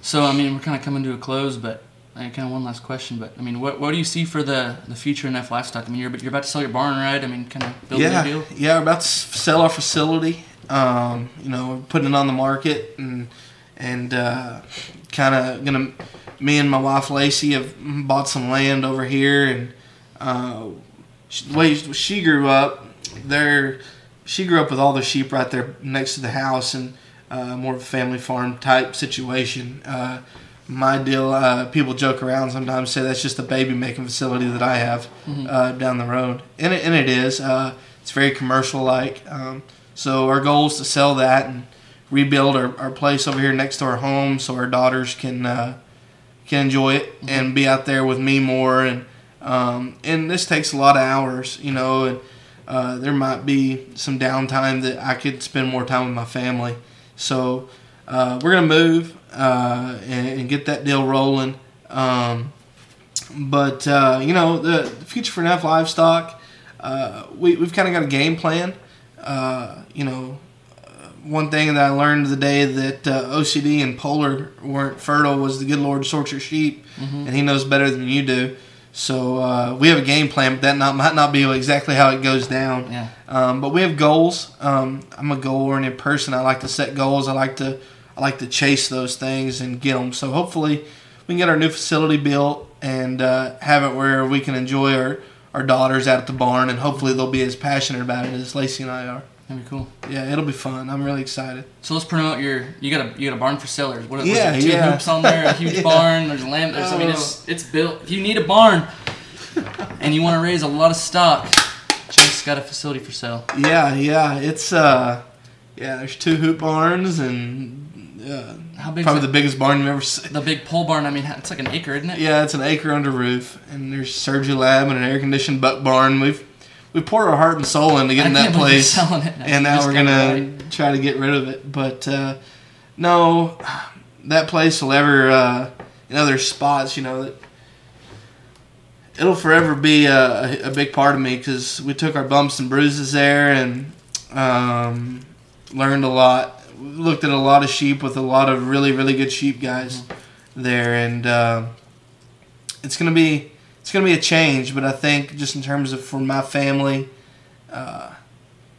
So I mean, we're kind of coming to a close, but I kind of one last question. But I mean, what what do you see for the the future in F livestock? I mean, you're you're about to sell your barn, right? I mean, kind of build yeah, a deal. yeah, we're about to sell our facility. Um, you know, putting it on the market and and uh, kind of gonna. Me and my wife Lacey have bought some land over here, and uh, she, the way she grew up, there, she grew up with all the sheep right there next to the house, and uh, more of a family farm type situation. Uh, my deal, uh, people joke around sometimes say that's just a baby making facility that I have uh, down the road, and it, and it is. Uh, it's very commercial like. Um, so our goal is to sell that and rebuild our, our place over here next to our home, so our daughters can uh, can enjoy it and be out there with me more. And um, and this takes a lot of hours, you know. And uh, there might be some downtime that I could spend more time with my family. So uh, we're gonna move uh, and, and get that deal rolling. Um, but uh, you know the, the future for enough livestock, uh, we we've kind of got a game plan. uh, you know, one thing that I learned the day that uh, OCD and Polar weren't fertile was the good Lord sorts your sheep, and He knows better than you do. So uh, we have a game plan, but that not, might not be exactly how it goes down. Yeah. Um, but we have goals. Um, I'm a goal oriented person. I like to set goals. I like to I like to chase those things and get them. So hopefully we can get our new facility built and uh, have it where we can enjoy our, our daughters out at the barn, and hopefully they'll be as passionate about it as Lacey and I are. That'd be cool. Yeah, it'll be fun. I'm really excited. So let's promote your. You got a you got a barn for sellers. What was Yeah, it, two yeah. hoops on there, a [LAUGHS] huge Yeah. barn. There's a lamp. There's, I mean, it's it's built. If you need a barn, [LAUGHS] and you want to raise a lot of stock, Jake's got a facility for sale. Yeah, yeah, it's uh, yeah. There's two hoop barns and uh, How big? probably the biggest barn you've ever seen. the big pole barn? I mean, it's like an acre, isn't it? Yeah, it's an acre under roof, and there's surgery lab and an air conditioned buck barn. We've we poured our heart and soul into getting that can't believe you're place, now. and now just we're gonna right. try to get rid of it. But uh, no, that place will ever. Uh, in other spots, you know that. It'll forever be a, a big part of me because we took our bumps and bruises there and um, learned a lot. Looked at a lot of sheep with a lot of really, really good sheep guys there, and uh, it's gonna be it's gonna be a change. But I think just in terms of for my family, uh,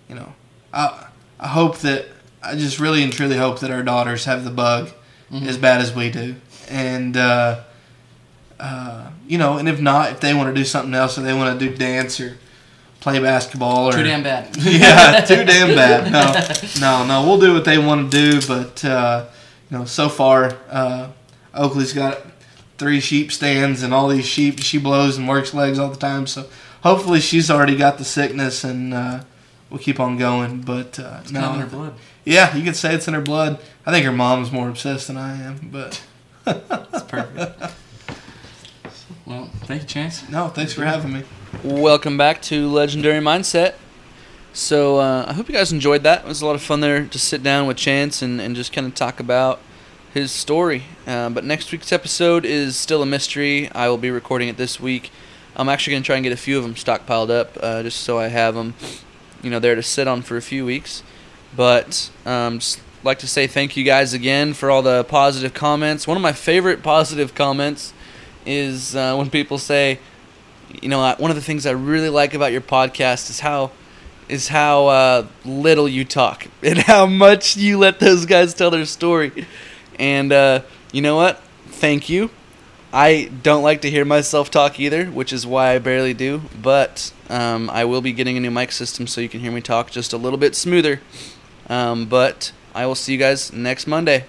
you know, I I hope that I just really and truly hope that our daughters have the bug as bad as we do, and uh, uh, you know, and if not, if they want to do something else, or they want to do dance or play basketball or Too damn bad. [LAUGHS] [LAUGHS] yeah, too damn bad. No, no, no. We'll do what they want to do, but uh, you know, so far, uh, Oakley's got three sheep stands and all these sheep. She blows and works legs all the time, so hopefully she's already got the sickness and uh, we'll keep on going. But uh, It's no, kind of in her blood. yeah, you could say it's in her blood. I think her mom's more obsessed than I am, but [LAUGHS] It's perfect. well, thank you, Chance. no, thanks for having me. Welcome back to Legendary Mindset. So uh, I hope you guys enjoyed that. It was a lot of fun there to sit down with Chance and, and just kind of talk about his story. Uh, but next week's episode is still a mystery. I will be recording it this week. I'm actually going to try and get a few of them stockpiled up uh, just so I have them, you know, there to sit on for a few weeks. But um, just like to say thank you guys again for all the positive comments. One of my favorite positive comments is uh, when people say, you know, one of the things I really like about your podcast is how is how uh, little you talk [LAUGHS] and how much you let those guys tell their story. And uh, you know what? Thank you. I don't like to hear myself talk either, which is why I barely do. But um, I will be getting a new mic system so you can hear me talk just a little bit smoother. Um, but I will see you guys next Monday.